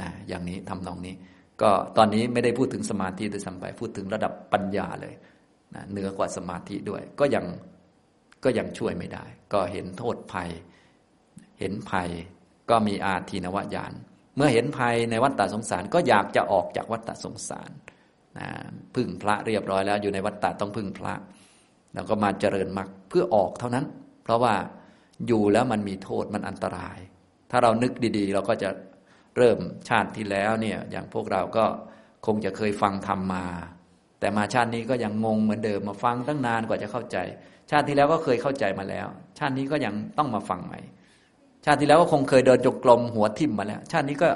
นะอย่างนี้ทำนองนี้ ก็ตอนนี้ไม่ได้พูดถึงสมาธิโดยสัมไปพูดถึงระดับปัญญาเลยนะเหนือกว่าสมาธิด้วยก็ยัง ก็ยังช่วยไม่ได้ ก็เห็นโทษภัย เห็นภัยก็มีอาทีนวญาณเมื่อเห็นภัยในวัฏฏะสงสาร ก็อยากจะออกจากวัฏฏะสงสารนะพึ่งพระเรียบร้อยแล้ว อยู่ในวัฏฏะต้องพึ่งพระ แล้วก็มาเจริญมรรคเพื่อออกเท่านั้น เพราะว่าอยู่แล้วมันมีโทษมันอันตราย ถ้าเรานึกดีๆ เราก็จะเริ่มชาติที่แล้วเนี่ยอย่างพวกเราก็คงจะเคยฟังธรรมมา แต่มาชาตินี้ก็ยังงงเหมือนเดิมมาฟังตั้งนานกว่าจะเข้าใจ ชาติที่แล้วก็เคยเข้าใจมาแล้ว ชาตินี้ก็ยังต้องมาฟังใหม่ ชาติที่แล้วก็คงเคยเดินจงกรมหัวทิ่มมาแล้ว ชาตินี้ก็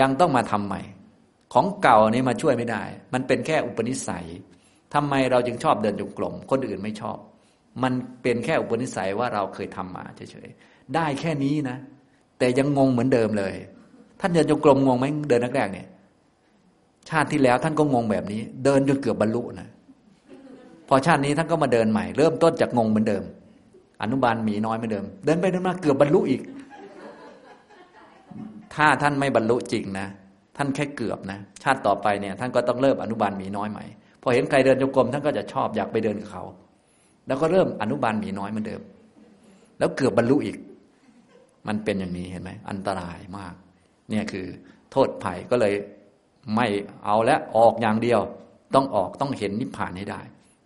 ยังต้องมาทำใหม่ ของเก่านี้มาช่วยไม่ได้ มันเป็นแค่อุปนิสัยทำไมเราจึงชอบเดินจงกรมคนอื่นไม่ชอบ มันเป็นแค่อุปนิสัยว่าเราเคยทำมาเฉยๆได้แค่นี้นะ แต่ยังงงเหมือนเดิมเลย ท่านเดินจงกรมงงไหมเดินแรกๆเนี่ยชาติที่แล้วท่านก็งงแบบนี้ เดินจนเกือบบรรลุนะ พอชาตินี้ท่านก็มาเดินใหม่ เริ่มต้นจากงงเหมือนเดิม อนุบาลหมีน้อยเหมือนเดิม เดินไปเดินมาเกือบบรรลุอีก ถ้าท่านไม่บรรลุจริงนะท่านแค่เกือบนะ ชาติต่อไปเนี่ย ท่านก็ต้องเริ่มอนุบาลหมีน้อยใหม่พอเห็นใครเดินจงกรมท่านก็จะชอบอยากไปเดินกับเขา แล้วก็เริ่มอนุบาลหมีน้อยเหมือนเดิม แล้วเกือบบรรลุอีก มันเป็นอย่างนี้เห็นไหมอันตรายมาก เนี่ยคือ โทษภัยก็เลยไม่เอาและออกอย่างเดียว ต้องออกต้องเห็นนิพพานให้ได้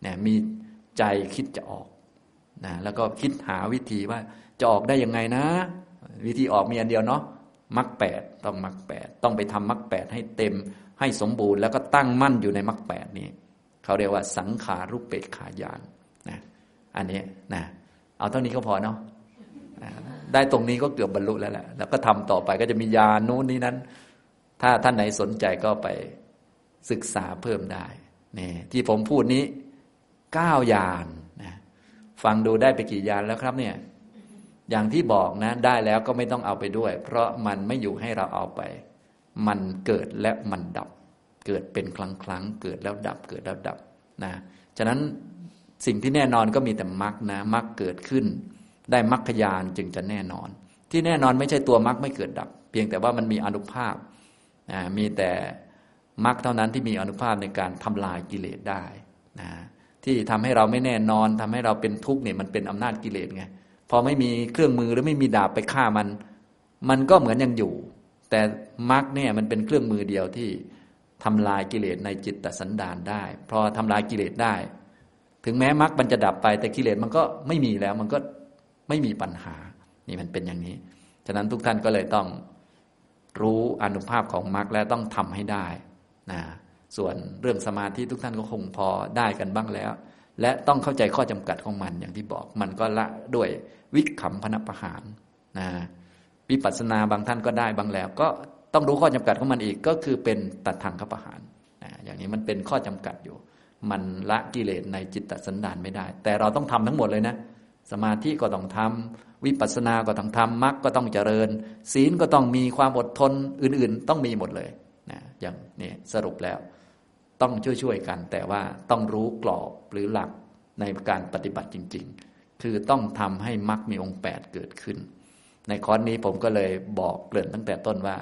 นี่ยมีใจคิดจะออกนะแล้วก็คิดหาวิธีว่าจะออกได้ยังไงนะ วิธีออกมีอันเดียวเนาะมรรคแปดต้องมรรคแปดต้องไปทำมรรคแปดให้เต็มให้สมบูรณ์ แล้วก็ตั้งมั่นอยู่ในมรรคแปดนี้เขาเรียกว่าสังขารุปเปกขายานนะอันนี้นะเอาเท่านี้ก็พอเนาะได้ตรงนี้ก็เกือบบรรลุแล้วแหละแล้วก็ทำต่อไปก็จะมียานู้นนี้นั้น ถ้าท่านไหนสนใจก็ไปศึกษาเพิ่มได้นี่ที่ผมพูดนี้ เก้ายานนะฟังดูได้ไปกี่ยานแล้วครับเนี่ยอย่างที่บอกนะได้แล้วก็ไม่ต้องเอาไปด้วย เพราะมันไม่อยู่ให้เราเอาไป มันเกิดและมันดับ เกิดเป็นครั้งครั้งเกิดแล้วดับเกิดแล้วดับนะฉะนั้นสิ่งที่แน่นอนก็มีแต่มรรคนะมรคเกิดขึ้น ได้มรรคยานจึงจะแน่นอน ที่แน่นอนไม่ใช่ตัวมรรคไม่เกิดดับ เพียงแต่ว่ามันมีอนุภาพมีแต่มรรคเท่านั้นที่มีอนุภาพในการทำลายกิเลสได้นะ ที่ทำให้เราไม่แน่นอนทำให้เราเป็นทุกข์เนี่ยมันเป็นอำนาจกิเลสไงพอไม่มีเครื่องมือหรือไม่มีดาบไปฆ่ามัน มันก็เหมือนยังอยู่ แต่มรรคเนี่ยมันเป็นเครื่องมือเดียวที่ทำลายกิเลสในจิตตสันดานได้ พอทำลายกิเลสได้ ถึงแม้มรรคมันจะดับไป แต่กิเลสมันก็ไม่มีแล้ว มันก็ไม่มีปัญหา นี่มันเป็นอย่างนี้ ฉะนั้นทุกท่านก็เลยต้องรู้อนุภาพของมรรคและต้องทำให้ได้นะ ส่วนเรื่องสมาธิทุกท่านก็คงพอได้กันบ้างแล้ว และต้องเข้าใจข้อจำกัดของมันอย่างที่บอกมันก็ละด้วยวิขำพนประหารนะวิปัสสนาบางท่านก็ได้บางแล้ว ก็ต้องรู้ข้อจำกัดของมันอีกก็คือเป็นตัดทางขประหารนะอย่างนี้มันเป็นข้อจำกัดอยู่ มันละกิเลสในจิตตสันดานไม่ได้ แต่เราต้องทำทั้งหมดเลยนะ สมาธิก็ต้องทำวิปัสสนาก็ต้องทำมรรคก็ต้องเจริญ ศีลก็ต้องมีความอดทนอื่น ๆ ต้องมีหมดเลยนะอย่างนี้สรุปแล้ว ต้องช่วยๆกัน แต่ว่าต้องรู้กรอบหรือหลักในการปฏิบัติจริง ๆ คือต้องทำให้มรรคมีองค์แปดเกิดขึ้น ในคอร์สนี้ผมก็เลยบอกเกริ่นตั้งแต่ต้นว่า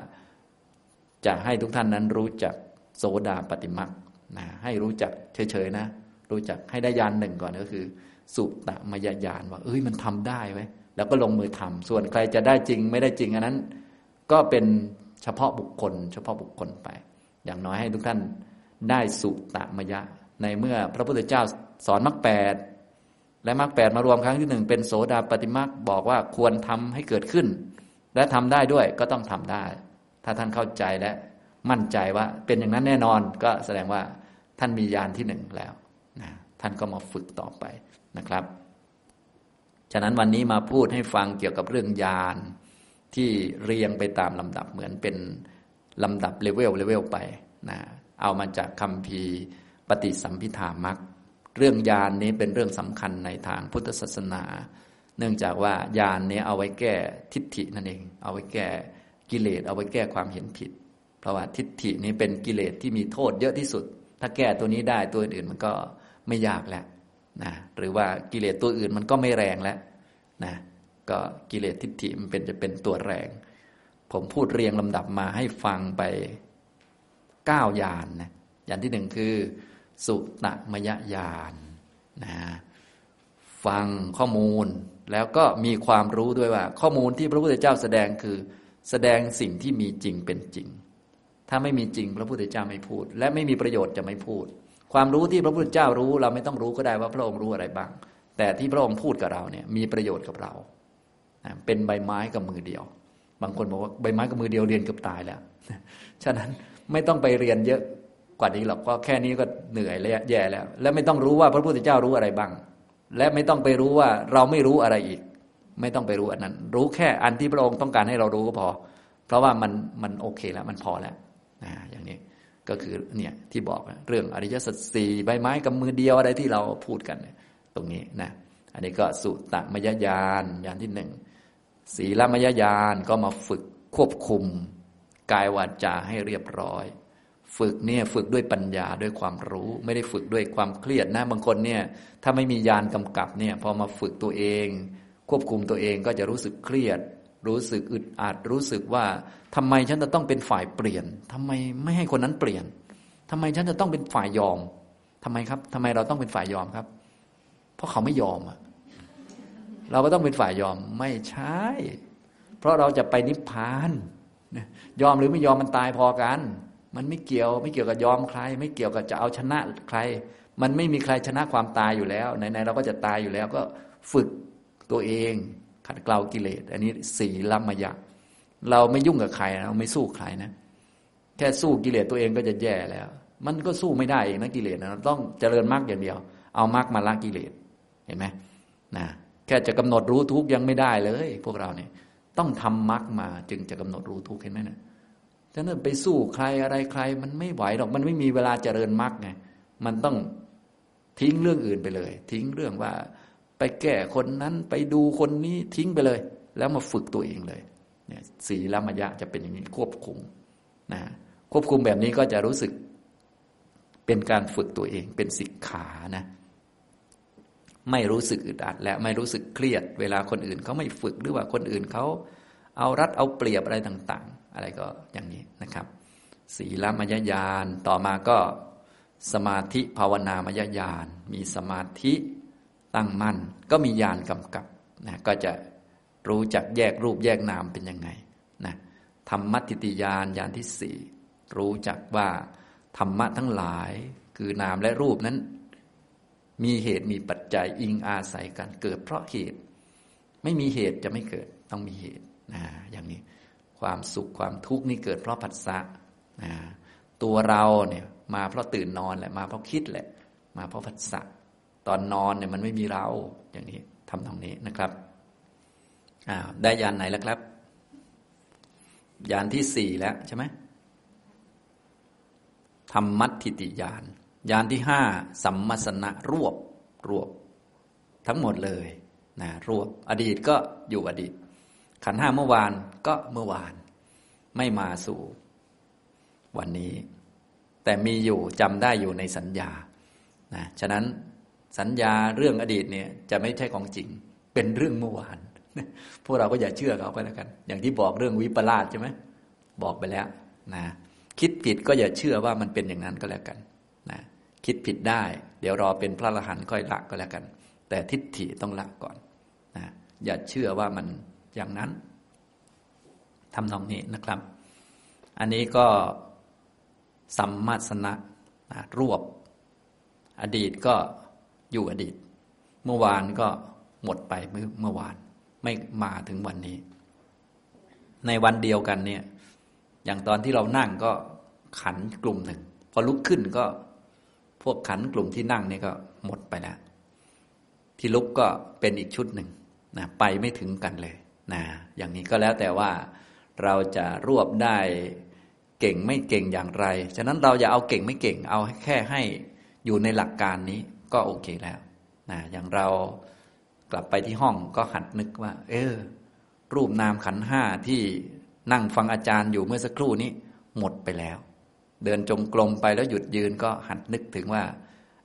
จะให้ทุกท่านนั้นรู้จักโสดาปฏิมรรคนะให้รู้จักเฉยๆนะ รู้จักให้ได้ยานหนึ่งก่อนก็คือ สุตมยญาณว่าเอ้ยมันทำได้ไว้แล้วก็ลงมือทำส่วนใครจะได้จริงไม่ได้จริงอันนั้น ก็เป็นเฉพาะบุคคล เฉพาะบุคคลไป อย่างน้อยให้ทุกท่าน ได้สุตมยะ ในเมื่อพระพุทธเจ้าสอนมรรคแปดและมรรคแปดมารวมครั้งที่หนึ่งเป็นโสดาปฏิมรรคบอกว่าควรทำให้เกิดขึ้น และทำได้ด้วยก็ต้องทำได้ ถ้าท่านเข้าใจและมั่นใจว่าเป็นอย่างนั้นแน่นอนก็แสดงว่าท่านมีญาณที่หนึ่งแล้วนะท่านก็มาฝึกต่อไปนะครับ ฉะนั้นวันนี้มาพูดให้ฟังเกี่ยวกับเรื่องญาณที่เรียงไปตามลำดับเหมือนเป็นลำดับเลเวลเลเวลไปนะ เอามาจากคัมภีร์ปฏิสัมภิทามรรคเรื่องญาณนี้เป็นเรื่องสำคัญในทางพุทธศาสนา เนื่องจากว่าญาณนี้เอาไว้แก้ทิฏฐินั่นเอง เอาไว้แก้กิเลสเอาไว้แก้ความเห็นผิด เพราะว่าทิฏฐินี้เป็นกิเลสที่มีโทษเยอะที่สุด ถ้าแก้ตัวนี้ได้ตัวอื่นมันก็ไม่ยากแล้วนะหรือว่ากิเลสตัวอื่นมันก็ไม่แรงแล้วนะก็กิเลสทิฏฐิมันเป็นจะเป็นตัวแรง ผมพูดเรียงลำดับมาให้ฟังไป เก้าญาณนนะอย่างที่หนึ่งคือ สุตมยญาณนะฟังข้อมูลแล้วก็มีความรู้ด้วยว่า ข้อมูลที่พระพุทธเจ้าแสดงคือแสดงสิ่งที่มีจริงเป็นจริง ถ้าไม่มีจริงพระพุทธเจ้าไม่พูด และไม่มีประโยชน์จะไม่พูด ความรู้ที่พระพุทธเจ้ารู้เราไม่ต้องรู้ก็ได้ว่าพระองค์รู้อะไรบ้าง แต่ที่พระองค์พูดกับเราเนี่ยมีประโยชน์กับเราเป็นใบไม้กับมือเดียว บางคนบอกว่าใบไม้กับมือเดียวเรียนเกือบตายแล้ว ฉะนั้น ไม่ต้องไปเรียนเยอะกว่านี้หรอกก็แค่นี้ก็เหนื่อยแล้วแย่แล้ว แล้วไม่ต้องรู้ว่าพระพุทธเจ้ารู้อะไรบ้าง และไม่ต้องไปรู้ว่าเราไม่รู้อะไรอีก ไม่ต้องไปรู้อันนั้น รู้แค่อันที่พระองค์ต้องการให้เรารู้ก็พอ เพราะว่ามันมันโอเคแล้วมันพอแล้วนะอย่างนี้ก็คือเนี่ยที่บอกเรื่องอริยสัจสี่ใบไม้กับมือเดียวอะไรที่เราพูดกันตรงนี้นะอันนี้ก็สุตมยญาณญาณที่หนึ่งศีลมยญาณก็มาฝึกควบคุม กายวาจาให้เรียบร้อย ฝึกเนี่ยฝึกด้วยปัญญาด้วยความรู้ ไม่ได้ฝึกด้วยความเครียดนะบางคนเนี่ยถ้าไม่มียานกำกับเนี่ยพอมาฝึกตัวเอง ควบคุมตัวเองก็จะรู้สึกเครียด รู้สึกอึดอัดรู้สึกว่าทำไมฉันจะต้องเป็นฝ่ายเปลี่ยนทำไมไม่ให้คนนั้นเปลี่ยนทำไมฉันจะต้องเป็นฝ่ายยอมทำไมครับทำไมเราต้องเป็นฝ่ายยอมครับ เพราะเขาไม่ยอมอะเราก็ต้องเป็นฝ่ายยอมไม่ใช่ เพราะเราจะไปนิพพาน ยอมหรือไม่ยอมมันตายพอกัน มันไม่เกี่ยวไม่เกี่ยวกับยอมใคร ไม่เกี่ยวกับจะเอาชนะใคร มันไม่มีใครชนะความตายอยู่แล้วไหนๆเราก็จะตายอยู่แล้วก็ฝึกตัวเองขัดเกลากิเลส อันนี้สีลัมมยะ เราไม่ยุ่งกับใครเราไม่สู้ใครนะ แค่สู้กิเลสตัวเองก็จะแย่แล้ว มันก็สู้ไม่ได้เองนะกิเลสนะต้องเจริญมรรคอย่างเดียว เอามรรคมาละกิเลสเห็นไหมนะแค่จะกำหนดรู้ทุกยังไม่ได้เลย พวกเราเนี่ย ต้องทำมรรคมาจึงจะกำหนดรู้ทุกเห็นไหมเนะฉะนั้นไปสู้ใครอะไรใคร มันไม่ไหวหรอกมันไม่มีเวลาเจริญมรรคไงมันต้องทิ้งเรื่องอื่นไปเลย ทิ้งเรื่องว่าไปแก้คนนั้นไปดูคนนี้ทิ้งไปเลย แล้วมาฝึกตัวเองเลยเนี่ยสีละมยะจะเป็นอย่างนี้ควบคุมนะควบคุมแบบนี้ก็จะรู้สึกเป็นการฝึกตัวเองเป็นสิกขานะ ไม่รู้สึกอึดอัดและไม่รู้สึกเครียด เวลาคนอื่นเขาไม่ฝึกหรือว่าคนอื่นเขาเอารัดเอาเปรียบอะไรต่าง ๆ อะไรก็อย่างนี้นะครับศีลมยญาณต่อมาก็สมาธิภาวนามยญาณมีสมาธิตั้งมั่น ก็มีญาณกำกับนะก็จะรู้จักแยกรูปแยกนามเป็นยังไงนะธรรมติติญาณญาณที่สี่รู้จักว่าธรรมะทั้งหลาย คือนามและรูปนั้น มีเหตุมีปัจจัยอิงอาศัยกันเกิด เพราะเหตุ ไม่มีเหตุจะไม่เกิดต้องมีเหตุนะอย่างนี้ความสุขความทุกข์นี่เกิดเพราะผัสสะนะตัวเราเนี่ยมาเพราะตื่นนอนแหละมาเพราะคิดแหละ มาเพราะผัสสะตอนนอนเนี่ยมันไม่มีเราอย่างนี้ทำตรงนี้นะครับอ้าวได้ยานไหนแล้วครับ ยานที่สี่แล้วใช่ไหมธรรมัตถิติยาน ยานที่ห้าสัมมสนะรวบรวบ ทั้งหมดเลยนะรวบอดีตก็อยู่อดีต ขันห้าเมื่อวานก็เมื่อวาน ไม่มาสู่วันนี้ แต่มีอยู่จำได้อยู่ในสัญญานะฉะนั้นสัญญาเรื่องอดีตเนี่ยจะไม่ใช่ของจริง เป็นเรื่องเมื่อวาน พวกเราก็อย่าเชื่อเขาไปแล้วกัน อย่างที่บอกเรื่องวิปลาสใช่ไหมบอกไปแล้วนะคิดผิดก็อย่าเชื่อว่ามันเป็นอย่างนั้นก็แล้วกัน คิดผิดได้ เดี๋ยวรอเป็นพระอรหันต์ค่อยละก็แล้วกัน แต่ทิฏฐิต้องละก่อนนะอย่าเชื่อว่ามันอย่างนั้นทำนองนี้นะครับ อันนี้ก็สัมมาสนะนะรวบ อดีตก็อยู่อดีต เมื่อวานก็หมดไปเมื่อเมื่อวานไม่มาถึงวันนี้ ในวันเดียวกันเนี่ย อย่างตอนที่เรานั่งก็ขันกลุ่มหนึ่ง พอลุกขึ้นก็ พวกขันกลุ่มที่นั่งนี่ก็หมดไปแล้วที่ลุกก็เป็นอีกชุดหนึ่งนะไปไม่ถึงกันเลยนะอย่างนี้ก็แล้วแต่ว่าเราจะรวบได้เก่งไม่เก่งอย่างไร ฉะนั้นเราอย่าเอาเก่งไม่เก่ง เอาแค่ให้อยู่ในหลักการนี้ก็โอเคแล้วนะอย่างเรากลับไปที่ห้องก็หัดนึกว่า เออ รูปนามขันห้าที่นั่งฟังอาจารย์อยู่เมื่อสักครู่นี้หมดไปแล้ว เดินจงกรมไปแล้วหยุดยืนก็หัดนึกถึงว่า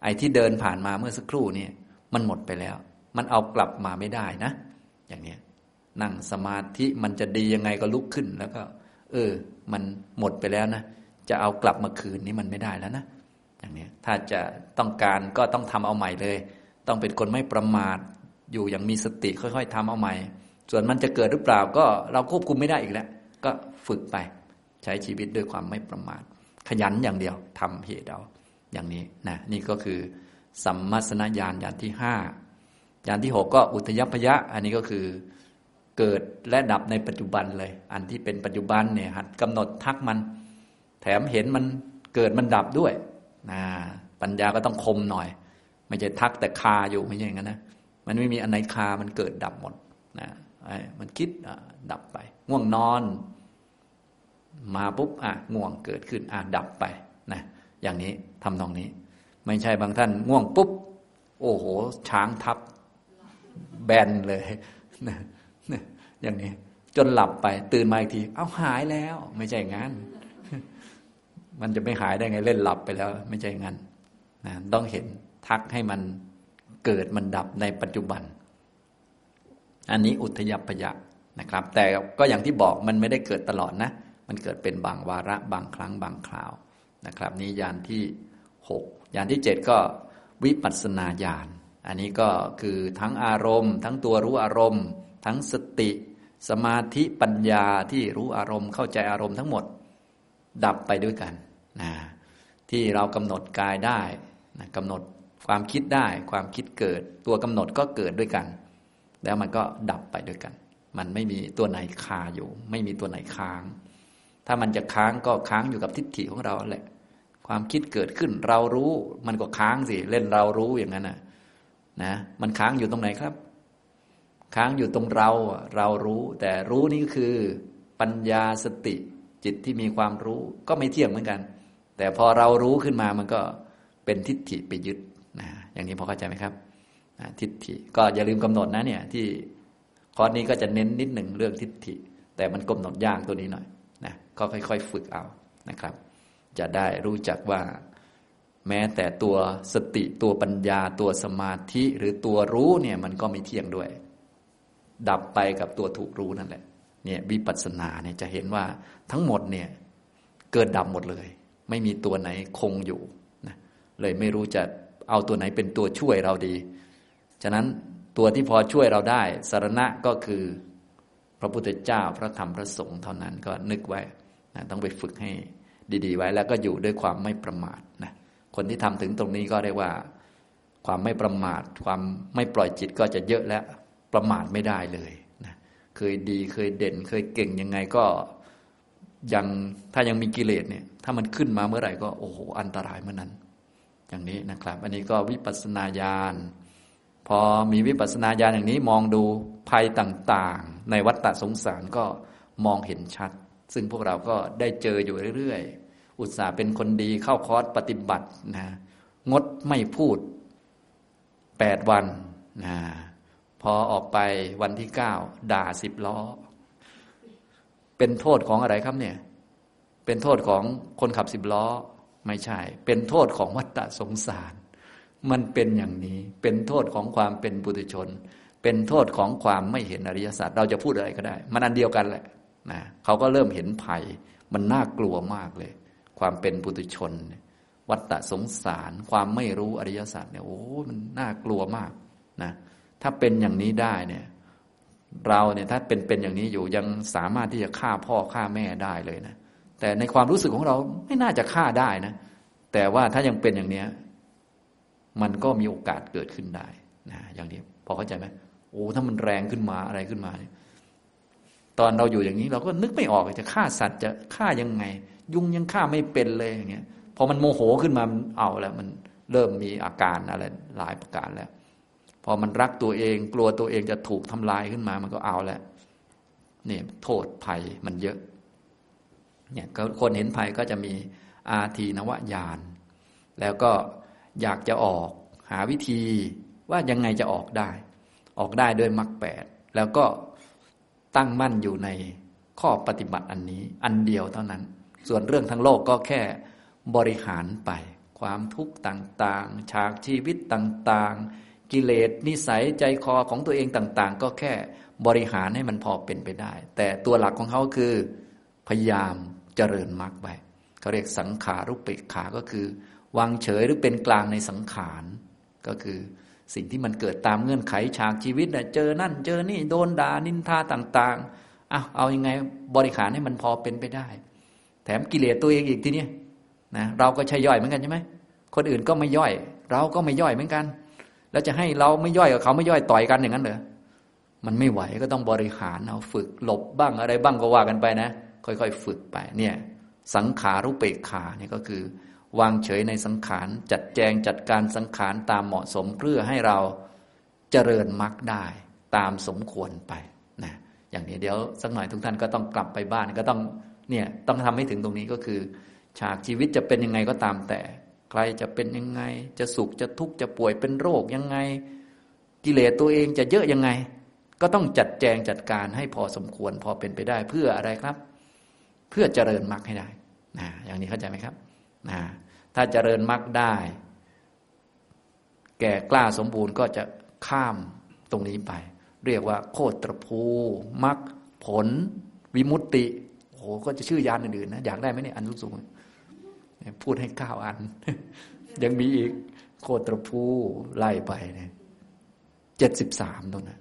ไอ้ที่เดินผ่านมาเมื่อสักครู่นี่มันหมดไปแล้ว มันเอากลับมาไม่ได้นะ อย่างเนี้ยนั่งสมาธิมันจะดียังไงก็ลุกขึ้นแล้วก็ เออ มันหมดไปแล้วนะจะเอากลับมาคืนนี้มันไม่ได้แล้วนะอย่างนี้ถ้าจะต้องการก็ต้องทำเอาใหม่เลย ต้องเป็นคนไม่ประมาทอยู่อย่างมีสติค่อยๆทำเอาใหม่ ส่วนมันจะเกิดหรือเปล่าก็เราควบคุมไม่ได้อีกแล้ว ก็ฝึกไป ใช้ชีวิตด้วยความไม่ประมาท ขยันอย่างเดียวทำเหตุเอาอย่างนี้นะนี่ก็คือสัมมาสนญาณญาณที่ห้าญาณที่หกก็อุทยพยะ อันนี้ก็คือเกิดและดับในปัจจุบันเลย อันที่เป็นปัจจุบันเนี่ยหัดกำหนดทักมัน แถมเห็นมันเกิดมันดับด้วยนะปัญญาก็ต้องคมหน่อย ไม่ใช่ทักแต่คาอยู่ไม่ใช่อย่างนั้นนะมันไม่มีอันไหนคามันเกิดดับหมดนะมันคิดดับไป ง่วงนอน มาปุ๊บอะง่วงเกิดขึ้นอะดับไปนะอย่างนี้ทำตรงนี้ ไม่ใช่บางท่านง่วงปุ๊บ โอ้โห ช้างทับ แบนเลยนะอย่างนี้ จนหลับไป ตื่นมาอีกที เอาหายแล้ว ไม่ใช่งั้น มันจะไม่หายได้ไงเล่นหลับไปแล้ว ไม่ใช่งั้นนะต้องเห็นทักให้มันเกิดมันดับในปัจจุบัน อันนี้อุทยพยะนะครับ แต่ก็อย่างที่บอกมันไม่ได้เกิดตลอดนะ มันเกิดเป็นบางวาระบางครั้งบางคราวนะครับ นี้ยานที่หกยานที่เจ็ดก็วิปัสนาญาณอันนี้ก็คือทั้งอารมณ์ ทั้งตัวรู้อารมณ์ ทั้งสติ สมาธิปัญญาที่รู้อารมณ์เข้าใจอารมณ์ทั้งหมด ดับไปด้วยกันนะที่เรากำหนดกายได้นะกำหนดความคิดได้ความคิดเกิด ตัวกำหนดก็เกิดด้วยกัน แล้วมันก็ดับไปด้วยกัน มันไม่มีตัวไหนคาอยู่ ไม่มีตัวไหนค้าง ถ้ามันจะค้างก็ค้างอยู่กับทิฏฐิของเราแหละ ความคิดเกิดขึ้นเรารู้ มันก็ค้างสิเล่นเรารู้อย่างนั้นนะนะ มันค้างอยู่ตรงไหนครับ ค้างอยู่ตรงเราเรารู้ แต่รู้นี่คือ ปัญญาสติจิตที่มีความรู้ก็ไม่เที่ยงเหมือนกัน แต่พอเรารู้ขึ้นมามันก็เป็นทิฏฐิไปยึดนะอย่างนี้พอเข้าใจไหมครับนะทิฏฐิก็อย่าลืมกำหนดนะเนี่ย ที่คอร์สนี้ก็จะเน้นนิดหนึ่งเรื่องทิฏฐิ แต่มันกำหนดยากตัวนี้หน่อย นะก็ค่อย ๆ ฝึกเอานะครับ จะได้รู้จักว่าแม้แต่ตัวสติตัวปัญญาตัวสมาธิหรือตัวรู้เนี่ยมันก็ไม่เที่ยงด้วย ดับไปกับตัวถูกรู้นั่นแหละเนี่ยวิปัสสนาเนี่ยจะเห็นว่าทั้งหมดเนี่ยเกิดดับหมดเลย ไม่มีตัวไหนคงอยู่นะเลยไม่รู้จะเอาตัวไหนเป็นตัวช่วยเราดี ฉะนั้นตัวที่พอช่วยเราได้สารณะก็คือ ระพุทธเจ้าพระธรรมพระสงฆ์เท่านั้นก็นึกไว้นะต้องไปฝึกให้ดี ๆ ไว้แล้วก็อยู่ด้วยความไม่ประมาทนะคนที่ทำถึงตรงนี้ก็เรียกว่า ความไม่ประมาท ความไม่ปล่อยจิตก็จะเยอะแล้วประมาทไม่ได้เลยนะเคยดีเคยเด่น เคยเก่งยังไงก็ยังถ้ายังมีกิเลสเนี่ย ถ้ามันขึ้นมาเมื่อไหร่ก็โอ้โหอันตรายเมื่อนั้น อย่างนี้นะครับ อันนี้ก็วิปัสสนาญาณพอมีวิปัสสนาญาณอย่างนี้มองดูภัยต่าง ในวัฏฏะสงสารก็มองเห็นชัด ซึ่งพวกเราก็ได้เจออยู่เรื่อยๆ อุตส่าห์เป็นคนดีเข้าคอร์สปฏิบัตินะงดไม่พูดแปดวันนะพอออกไปวันที่เก้าด่าสิบล้อ เป็นโทษของอะไรครับเนี่ย เป็นโทษของคนขับสิบล้อไม่ใช่ เป็นโทษของวัฏฏะสงสาร มันเป็นอย่างนี้ เป็นโทษของความเป็นบุตรชน เป็นโทษของความไม่เห็นอริยสัจเราจะพูดอะไรก็ได้ มันอันเดียวกันแหละนะเขาก็เริ่มเห็นภัย มันน่ากลัวมากเลย ความเป็นปุถุชน วัฏฏะสงสาร ความไม่รู้อริยสัจเนี่ยโอ้มันน่ากลัวมากนะถ้าเป็นอย่างนี้ได้เนี่ยเราเนี่ยถ้าเป็นเป็นอย่างนี้อยู่ยังสามารถที่จะฆ่าพ่อฆ่าแม่ได้เลยนะแต่ในความรู้สึกของเราไม่น่าจะฆ่าได้นะ แต่ว่าถ้ายังเป็นอย่างเนี้ยมันก็มีโอกาสเกิดขึ้นได้นะอย่างนี้พอเข้าใจไหม โอ้ถ้ามันแรงขึ้นมาอะไรขึ้นมา ตอนเราอยู่อย่างนี้ เราก็นึกไม่ออกจะฆ่าสัตว์จะฆ่ายังไง ยุงยังฆ่าไม่เป็นเลยอย่างเงี้ยพอมันโมโหขึ้นมามันเอาแล้ว มันเริ่มมีอาการอะไรหลายประการแล้ว พอมันรักตัวเอง กลัวตัวเองจะถูกทำลายขึ้นมา มันก็เอาแล้วเนี่ยโทษภัยมันเยอะ เนี่ยคนเห็นภัยก็จะมีอาทีนวญาณแล้วก็อยากจะออกหาวิธีว่ายังไงจะออกได้ ออกได้ด้วยมรรคแปดแล้วก็ตั้งมั่นอยู่ในข้อปฏิบัติอันนี้ อันเดียวเท่านั้น ส่วนเรื่องทั้งโลกก็แค่บริหารไป ความทุกข์ต่างๆ ฉากชีวิตต่างๆ กิเลสนิสัยใจคอของตัวเองต่าง ๆ ก็แค่บริหารให้มันพอเป็นไปได้ แต่ตัวหลักของเขาคือพยายามเจริญมรรคไปเขาเรียกสังขารุปเปกขา ก็คือ วางเฉยหรือเป็นกลางในสังขาร ก็คือ สิ่งที่มันเกิดตามเงื่อนไขฉากชีวิตนะเจอนั่น เจอนี่โดนด่านินทาต่างๆเอาเอาอยัางไงบริหารให้มันพอเป็นไปได้ แถมกิเลสตัวเองอีกทีนี้นะเราก็ใช่ย่อยเหมือนกันใช่ไหมคนอื่นก็ไม่ย่อย เราก็ไม่ย่อยเหมือนกัน แล้วจะให้เราไม่ย่อยกับเขาไม่ย่อยต่อยกันอย่างนั้นเหรอมันไม่ไหวก็ต้องบริหารเอาฝึกหลบบ้างอะไรบ้างก็ว่ากันไปนะ ค่อยๆ ฝึกไปเนี่ยสังขารุเปกขาเนี่ยก็คือ วางเฉยในสังขารจัดแจงจัดการสังขารตามเหมาะสมเพื่อให้เราเจริญมรรคได้ตามสมควรไปนะอย่างนี้เดี๋ยวสักหน่อยทุกท่านก็ต้องกลับไปบ้านก็ต้องเนี่ยต้องทำให้ถึงตรงนี้ก็คือ ฉากชีวิตจะเป็นยังไงก็ตามแต่ ใครจะเป็นยังไง จะสุขจะทุกข์จะป่วยเป็นโรคยังไง กิเลสตัวเองจะเยอะยังไง ก็ต้องจัดแจงจัดการให้พอสมควรพอเป็นไปได้เพื่ออะไรครับ เพื่อเจริญมรรคให้ได้นะอย่างนี้เข้าใจไหมครับนะ ถ้าเจริญมรรคได้ แก่กล้าสมบูรณ์ก็จะข้ามตรงนี้ไป เรียกว่า โคตรภูมรรคผล วิมุตติโอ้โหก็จะชื่อยานอื่นๆนะอยากได้ไหมเนี่ยอันสูงๆพูดให้ก้าวอัน ยังมีอีกโคตรภูไล่ไปเนี่ยเจ็ดสิบสามตรงนั้น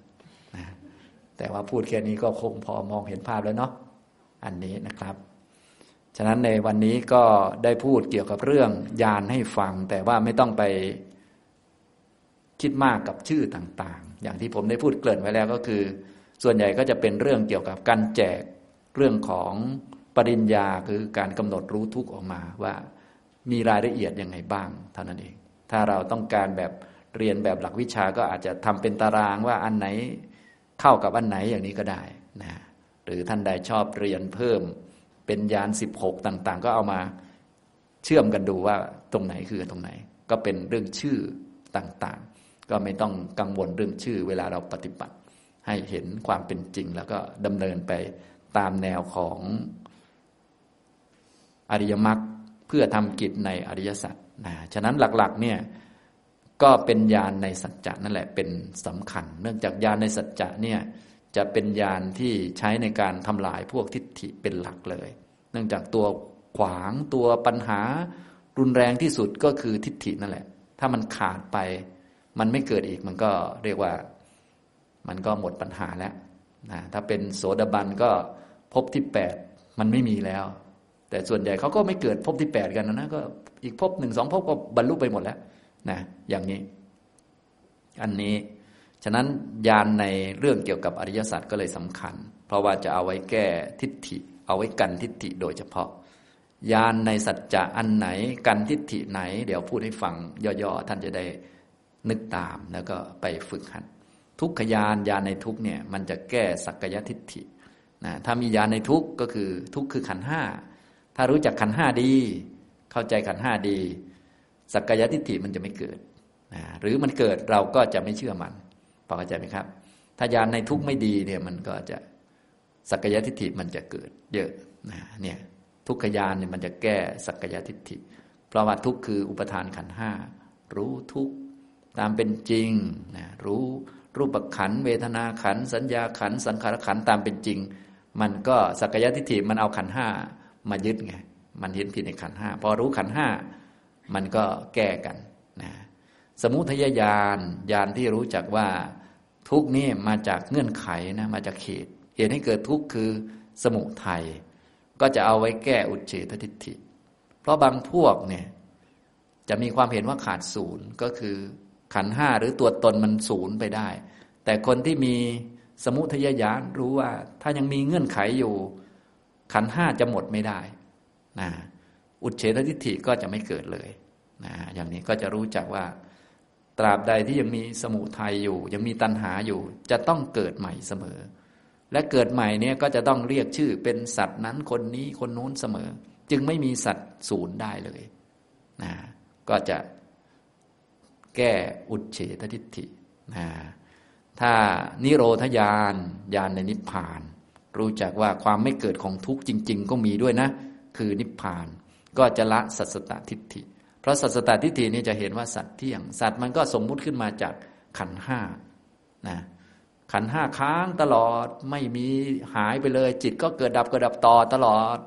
นะแต่ว่าพูดแค่นี้ก็คงพอมองเห็นภาพแล้วเนาะอันนี้นะครับ ฉะนั้นในวันนี้ก็ได้พูดเกี่ยวกับเรื่องยานให้ฟัง แต่ว่าไม่ต้องไปคิดมากกับชื่อต่างๆ อย่างที่ผมได้พูดเกริ่นไว้แล้วก็คือ ส่วนใหญ่ก็จะเป็นเรื่องเกี่ยวกับการแจกเรื่องของปริญญาคือการกำหนดรู้ทุกออกมาว่ามีรายละเอียดยังไงบ้างเท่านั้นเอง ถ้าเราต้องการแบบเรียนแบบหลักวิชาก็อาจจะทำเป็นตารางว่าอันไหนเข้ากับอันไหนอย่างนี้ก็ได้นะหรือท่านใดชอบเรียนเพิ่ม เป็นยานสิบหกต่าง ๆ ก็เอามาเชื่อมกันดูว่าตรงไหนคือตรงไหน ก็เป็นเรื่องชื่อต่างๆ ก็ไม่ต้องกังวลเรื่องชื่อ เวลาเราปฏิบัติ ให้เห็นความเป็นจริง แล้วก็ดำเนินไปตามแนวของอริยมรรคเพื่อทำกิจในอริยสัจนะฉะนั้นหลักๆเนี่ยก็เป็นญาณในสัจจะนั่นแหละเป็นสำคัญ เนื่องจากญาณในสัจจะเนี่ย จะเป็นญาณที่ใช้ในการทำลายพวกทิฏฐิเป็นหลักเลย เนื่องจากตัวขวางตัวปัญหา รุนแรงที่สุดก็คือทิฏฐินั่นแหละ ถ้ามันขาดไป มันไม่เกิดอีกมันก็เรียกว่ามันก็หมดปัญหาแล้วนะถ้าเป็นโสดาบันก็พบที่แปดมันไม่มีแล้ว แต่ส่วนใหญ่เขาก็ไม่เกิดพบที่แปดกันนะนะก็อีกพบหนึ่งสองพบก็บรรลุไปหมดแล้วนะอย่างนี้ อันนี้ ฉะนั้นยานในเรื่องเกี่ยวกับอริยสัจก็เลยสำคัญ เพราะว่าจะเอาไว้แก้ทิฏฐิ เอาไว้กันทิฏฐิโดยเฉพาะยานในสัจจะอันไหนกันทิฏฐิไหน เดี๋ยวพูดให้ฟังย่อๆท่านจะได้นึกตามแล้วก็ไปฝึกหัดทุกขยานยานในทุกเนี่ยมันจะแก้สักยทิฏฐินะถ้ามียานในทุกก็คือทุกคือขันห้าถ้ารู้จักขันห้าดี เข้าใจขันห้าดี สักยทิฏฐิมันจะไม่เกิดนะหรือมันเกิดเราก็จะไม่เชื่อมัน พอเข้าใจไหมครับ ถ้ายานในทุกไม่ดีเนี่ยมันก็จะสักกายทิฏฐิมันจะเกิด เยอะนะเนี่ยทุกขยานเนี่ยมันจะแก้สักกายทิฏฐิ เพราะว่าทุกคืออุปทานขันห้ารู้ทุกตามเป็นจริงนะรู้รูปขันเวทนาขันสัญญาขันสังขารขันตามเป็นจริง มันก็สักกายทิฏฐิมันเอาขันห้ามายึดไงมันเห็นผิดในขันห้าพอรู้ขันห้ามันก็แก้กัน สมุทัยญาณญาณที่รู้จักว่าทุกนี้มาจากเงื่อนไขนะมาจากเหตุเหตุให้เกิดทุกข์คือสมุทัยก็จะเอาไว้แก้อุเฉททิฏฐิ เพราะบางพวกเนี่ยจะมีความเห็นว่าขาดศูนย์ก็คือขันห้าหรือตัวตนมันศูนย์ไปได้ แต่คนที่มีสมุทัยญาณรู้ว่าถ้ายังมีเงื่อนไขอยู่ ขันห้าจะหมดไม่ได้นะอุเฉททิฏฐิก็จะไม่เกิดเลยนะอย่างนี้ก็จะรู้จักว่า ตราบใดที่ยังมีสมุทัยอยู่ ยังมีตัณหาอยู่ จะต้องเกิดใหม่เสมอ และเกิดใหม่เนี่ยก็จะต้องเรียกชื่อเป็นสัตว์นั้นคนนี้คนโน้นเสมอ จึงไม่มีสัตว์ศูนย์ได้เลยนะก็จะแก้อุดเฉททิฏฐินะถ้านิโรธญาณญาณในนิพพาน รู้จักว่าความไม่เกิดของทุกข์จริง ๆ ก็มีด้วยนะ คือนิพพานก็จะละสัสตตทิฏฐิ เพราะสัสตตทิฏฐินี่จะเห็นว่าสัตว์เที่ยง สัตว์มันก็สมมุติขึ้นมาจากขันห้านะขันห้าค้างตลอดไม่มีหายไปเลย จิตก็เกิดดับเกิดดับต่อตลอด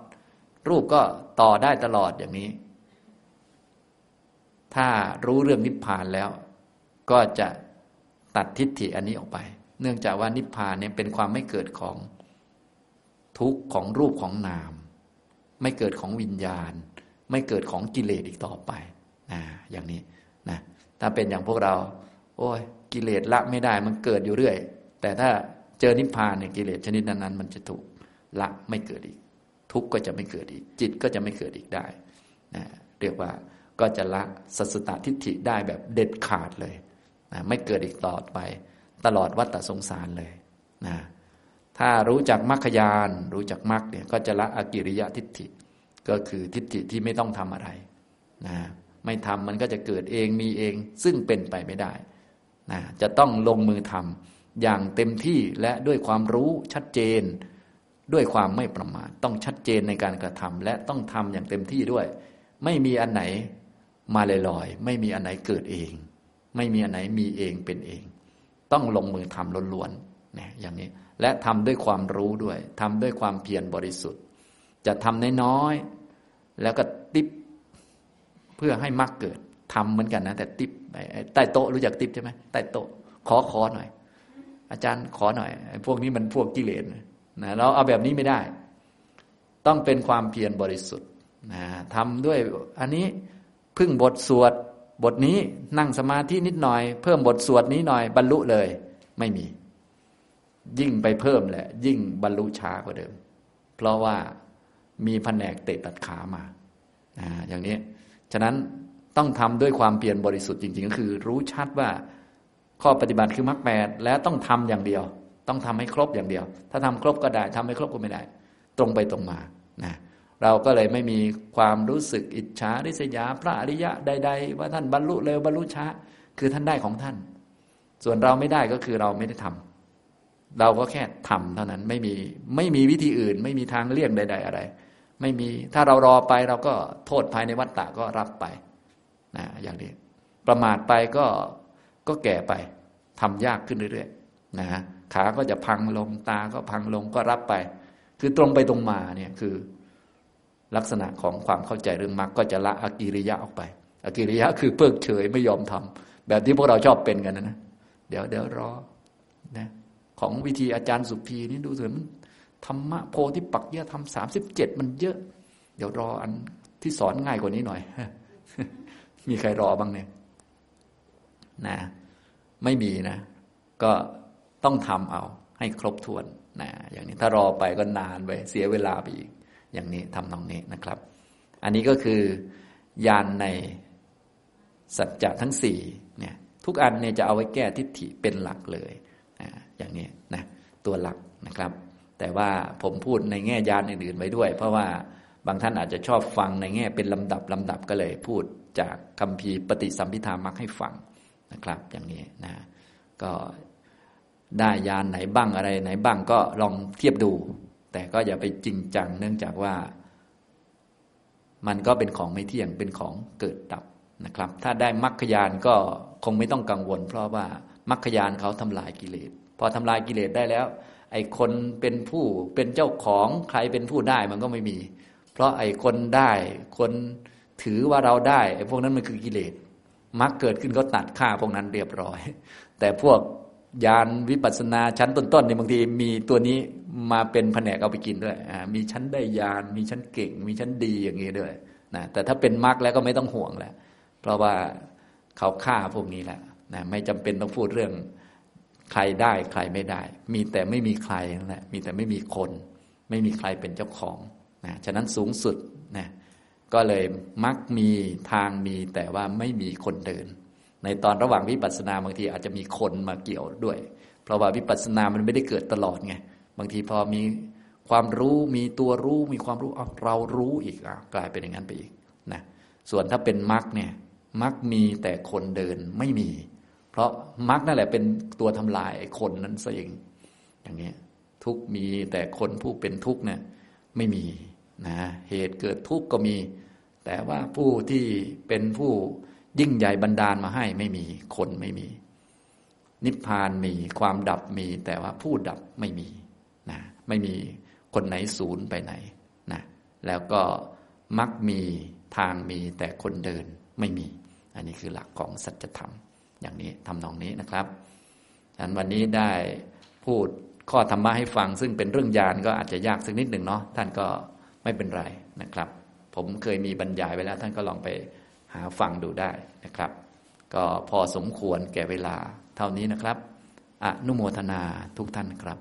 รูปก็ต่อได้ตลอดอย่างนี้ ถ้ารู้เรื่องนิพพานแล้ว ก็จะตัดทิฏฐิอันนี้ออกไป เนื่องจากว่านิพพานเนี่ยเป็นความไม่เกิดของทุกข์ของรูปของนาม ไม่เกิดของวิญญาณ ไม่เกิดของกิเลสอีกต่อไปนะอย่างนี้นะถ้าเป็นอย่างพวกเรา โอ้ยกิเลสละไม่ได้มันเกิดอยู่เรื่อย แต่ถ้าเจอนิพพานเนี่ยกิเลสชนิดนั้นๆมันจะถูกละไม่เกิดอีก ทุกข์ก็จะไม่เกิดอีก จิตก็จะไม่เกิดอีกได้นะเรียกว่าก็จะละสัสตตทิฏฐิได้แบบเด็ดขาดเลยนะไม่เกิดอีกต่อไป ตลอดวัฏสงสารเลยนะถ้ารู้จักมรรคยาน รู้จักมรรคเนี่ยก็จะละอกิริยะทิฏฐิ ก็คือทิฏฐิที่ไม่ต้องทำอะไรนะไม่ทำมันก็จะเกิดเองมีเอง ซึ่งเป็นไปไม่ได้นะจะต้องลงมือทำอย่างเต็มที่และด้วยความรู้ชัดเจน ด้วยความไม่ประมาทต้องชัดเจนในการกระทำและต้องทำอย่างเต็มที่ด้วย ไม่มีอันไหนมาลอยๆไม่มีอันไหนเกิดเอง ไม่มีอันไหนมีเองเป็นเอง ต้องลงมือทำล้วนๆนะอย่างนี้และทำด้วยความรู้ด้วยทำด้วยความเพียรบริสุทธิ์ จะทำน้อยๆ แล้วก็ติปเพื่อให้มรรคเกิดทำเหมือนกันนะแต่ติปใต้โต๊ะรู้จักติปใช่ไหมใต้โต๊ะขอขอหน่อย อาจารย์ขอหน่อย พวกนี้มันพวกกิเลสนะเราเอาแบบนี้ไม่ได้ ต้องเป็นความเพียรบริสุทธิ์นะทำด้วยอันนี้พึ่งบทสวดบทนี้นั่งสมาธินิดหน่อย เพิ่มบทสวดนี้หน่อยบรรลุเลย ไม่มี ยิ่งไปเพิ่มแหละ ยิ่งบรรลุช้ากว่าเดิม เพราะว่า มีแผนกเตะตัดขามาอย่างนี้ ฉะนั้นต้องทำด้วยความเปลี่ยนบริสุทธิ์จริงๆ ก็คือ รู้ชัดว่าข้อปฏิบัติคือมรรคแปดแล้วต้องทำอย่างเดียว ต้องทำให้ครบอย่างเดียว ถ้าทำครบก็ได้ทำไม่ครบก็ไม่ได้ ตรงไปตรงมานะเราก็เลยไม่มีความรู้สึกอิจฉาริษยา พระอริยะใด ๆ ว่าท่านบรรลุเร็วบรรลุช้า คือท่านได้ของท่าน ส่วนเราไม่ได้ก็คือเราไม่ได้ทำเราก็แค่ทำเท่านั้นไม่มีไม่มีวิธีอื่น ไม่มีทางเลี่ยงใด ๆ อะไร ไม่มีถ้าเรารอไปเราก็โทษภายในวัฏฏะก็รับไปนะอย่างนี้ ประมาทไปก็ก็แก่ไปทำยากขึ้นเรื่อยๆนะขาก็จะพังลงตาก็พังลงก็รับไป คือตรงไปตรงมาเนี่ยคือลักษณะของความเข้าใจเรื่องมรรคก็จะละอากิริยะออกไปอากิริยะคือเพิกเฉยไม่ยอมทำแบบที่พวกเราชอบเป็นกันนะนะเดี๋ยวเดี๋ยวรอนะของวิธีอาจารย์สุพีนี่ดูเถอะมัน ธรรมะโพธิปักเยอะทำสามสิบเจ็ดมันเยอะ เดี๋ยวรออันที่สอนง่ายกว่านี้หน่อย มีใครรอบ้างเนี่ยนะ ไม่มีนะ ก็ต้องทำเอา ให้ครบถ้วนนะอย่างนี้ถ้ารอไปก็นานไปเสียเวลาไปอีก อย่างนี้ทำตรงนี้นะครับ อันนี้ก็คือยานในสัจจะทั้งสี่เนี่ย ทุกอันเนี่ยจะเอาไว้แก้ทิฏฐิเป็นหลักเลย อย่างนี้นะ ตัวหลักนะครับ แต่ว่าผมพูดในแง่ยานอื่นๆไว้ด้วย เพราะว่าบางท่านอาจจะชอบฟังในแง่เป็นลำดับลำดับก็เลย พูดจากคำพีปฏิสัมพิธามักให้ฟังนะครับ อย่างนี้นะก็ได้ยานไหนบ้างอะไรไหนบ้างก็ลองเทียบดู แต่ก็อย่าไปจริงจังเนื่องจากว่า มันก็เป็นของไม่เที่ยงเป็นของเกิดดับนะครับ ถ้าได้มรรคยานก็คงไม่ต้องกังวล เพราะว่ามรรคยานเขาทำลายกิเลสพอทำลายกิเลสได้แล้ว ไอ้คนเป็นผู้เป็นเจ้าของใครเป็นผู้ได้มันก็ไม่มี เพราะไอ้คนได้ คนถือว่าเราได้ไอ้พวกนั้นมันคือกิเลสมรรคเกิดขึ้นก็ตัดค่าพวกนั้นเรียบร้อย แต่พวกยานวิปัสสนาชั้นต้นๆเนี่ยบางทีมีตัวนี้มาเป็นแผนกเอาไปกินด้วยมีชั้นได้ยานมีชั้นเก่ง มีชั้นดีอย่างนี้ด้วยนะแต่ถ้าเป็นมรรคแล้วก็ไม่ต้องห่วงแล้ว เพราะว่าเขาฆ่าพวกนี้แหละนะไม่จำเป็นต้องพูดเรื่อง ใครได้ใครไม่ได้ มีแต่ไม่มีใครนั่นแหละมีแต่ไม่มีคน ไม่มีใครเป็นเจ้าของนะฉะนั้นสูงสุดนะก็เลยมักมีทางมีแต่ว่าไม่มีคนเดิน ในตอนระหว่างวิปัสสนาบางทีอาจจะมีคนมาเกี่ยวด้วย เพราะว่าวิปัสสนามันไม่ได้เกิดตลอดไงบางทีพอมีความรู้มีตัวรู้มีความรู้เรารู้อีกกลายเป็นอย่างนั้นไปอีกนะส่วนถ้าเป็นมรรคเนี่ยมรรคมีแต่คนเดินไม่มี ราะมรรคนั่นแหละเป็นตัวทำลายคนนั้นซะเองอย่างนี้ทุกมีแต่คนผู้เป็นทุกเนี่ยไม่มีนะเหตุเกิดทุกข์ก็มี แต่ว่าผู้ที่เป็นผู้ยิ่งใหญ่บันดาลมาให้ไม่มีคนไม่มี นิพพานมีความดับมี แต่ว่าผู้ดับไม่มีนะไม่มีคนไหนศูนย์ไปไหนนะแล้วก็มักมีทางมีแต่คนเดินไม่มี อันนี้คือหลักของสัจธรรม อย่างนี้ทำนองนี้นะครับอันวันนี้ได้พูดข้อธรรมะให้ฟัง ซึ่งเป็นเรื่องยานก็อาจจะยากสักนิดหนึ่งเนาะท่านก็ไม่เป็นไรนะครับ ผมเคยมีบรรยายไว้แล้วท่านก็ลองไปหาฟังดูได้นะครับ ก็พอสมควรแก่เวลาเท่านี้นะครับอนุโมทนาทุกท่านครับ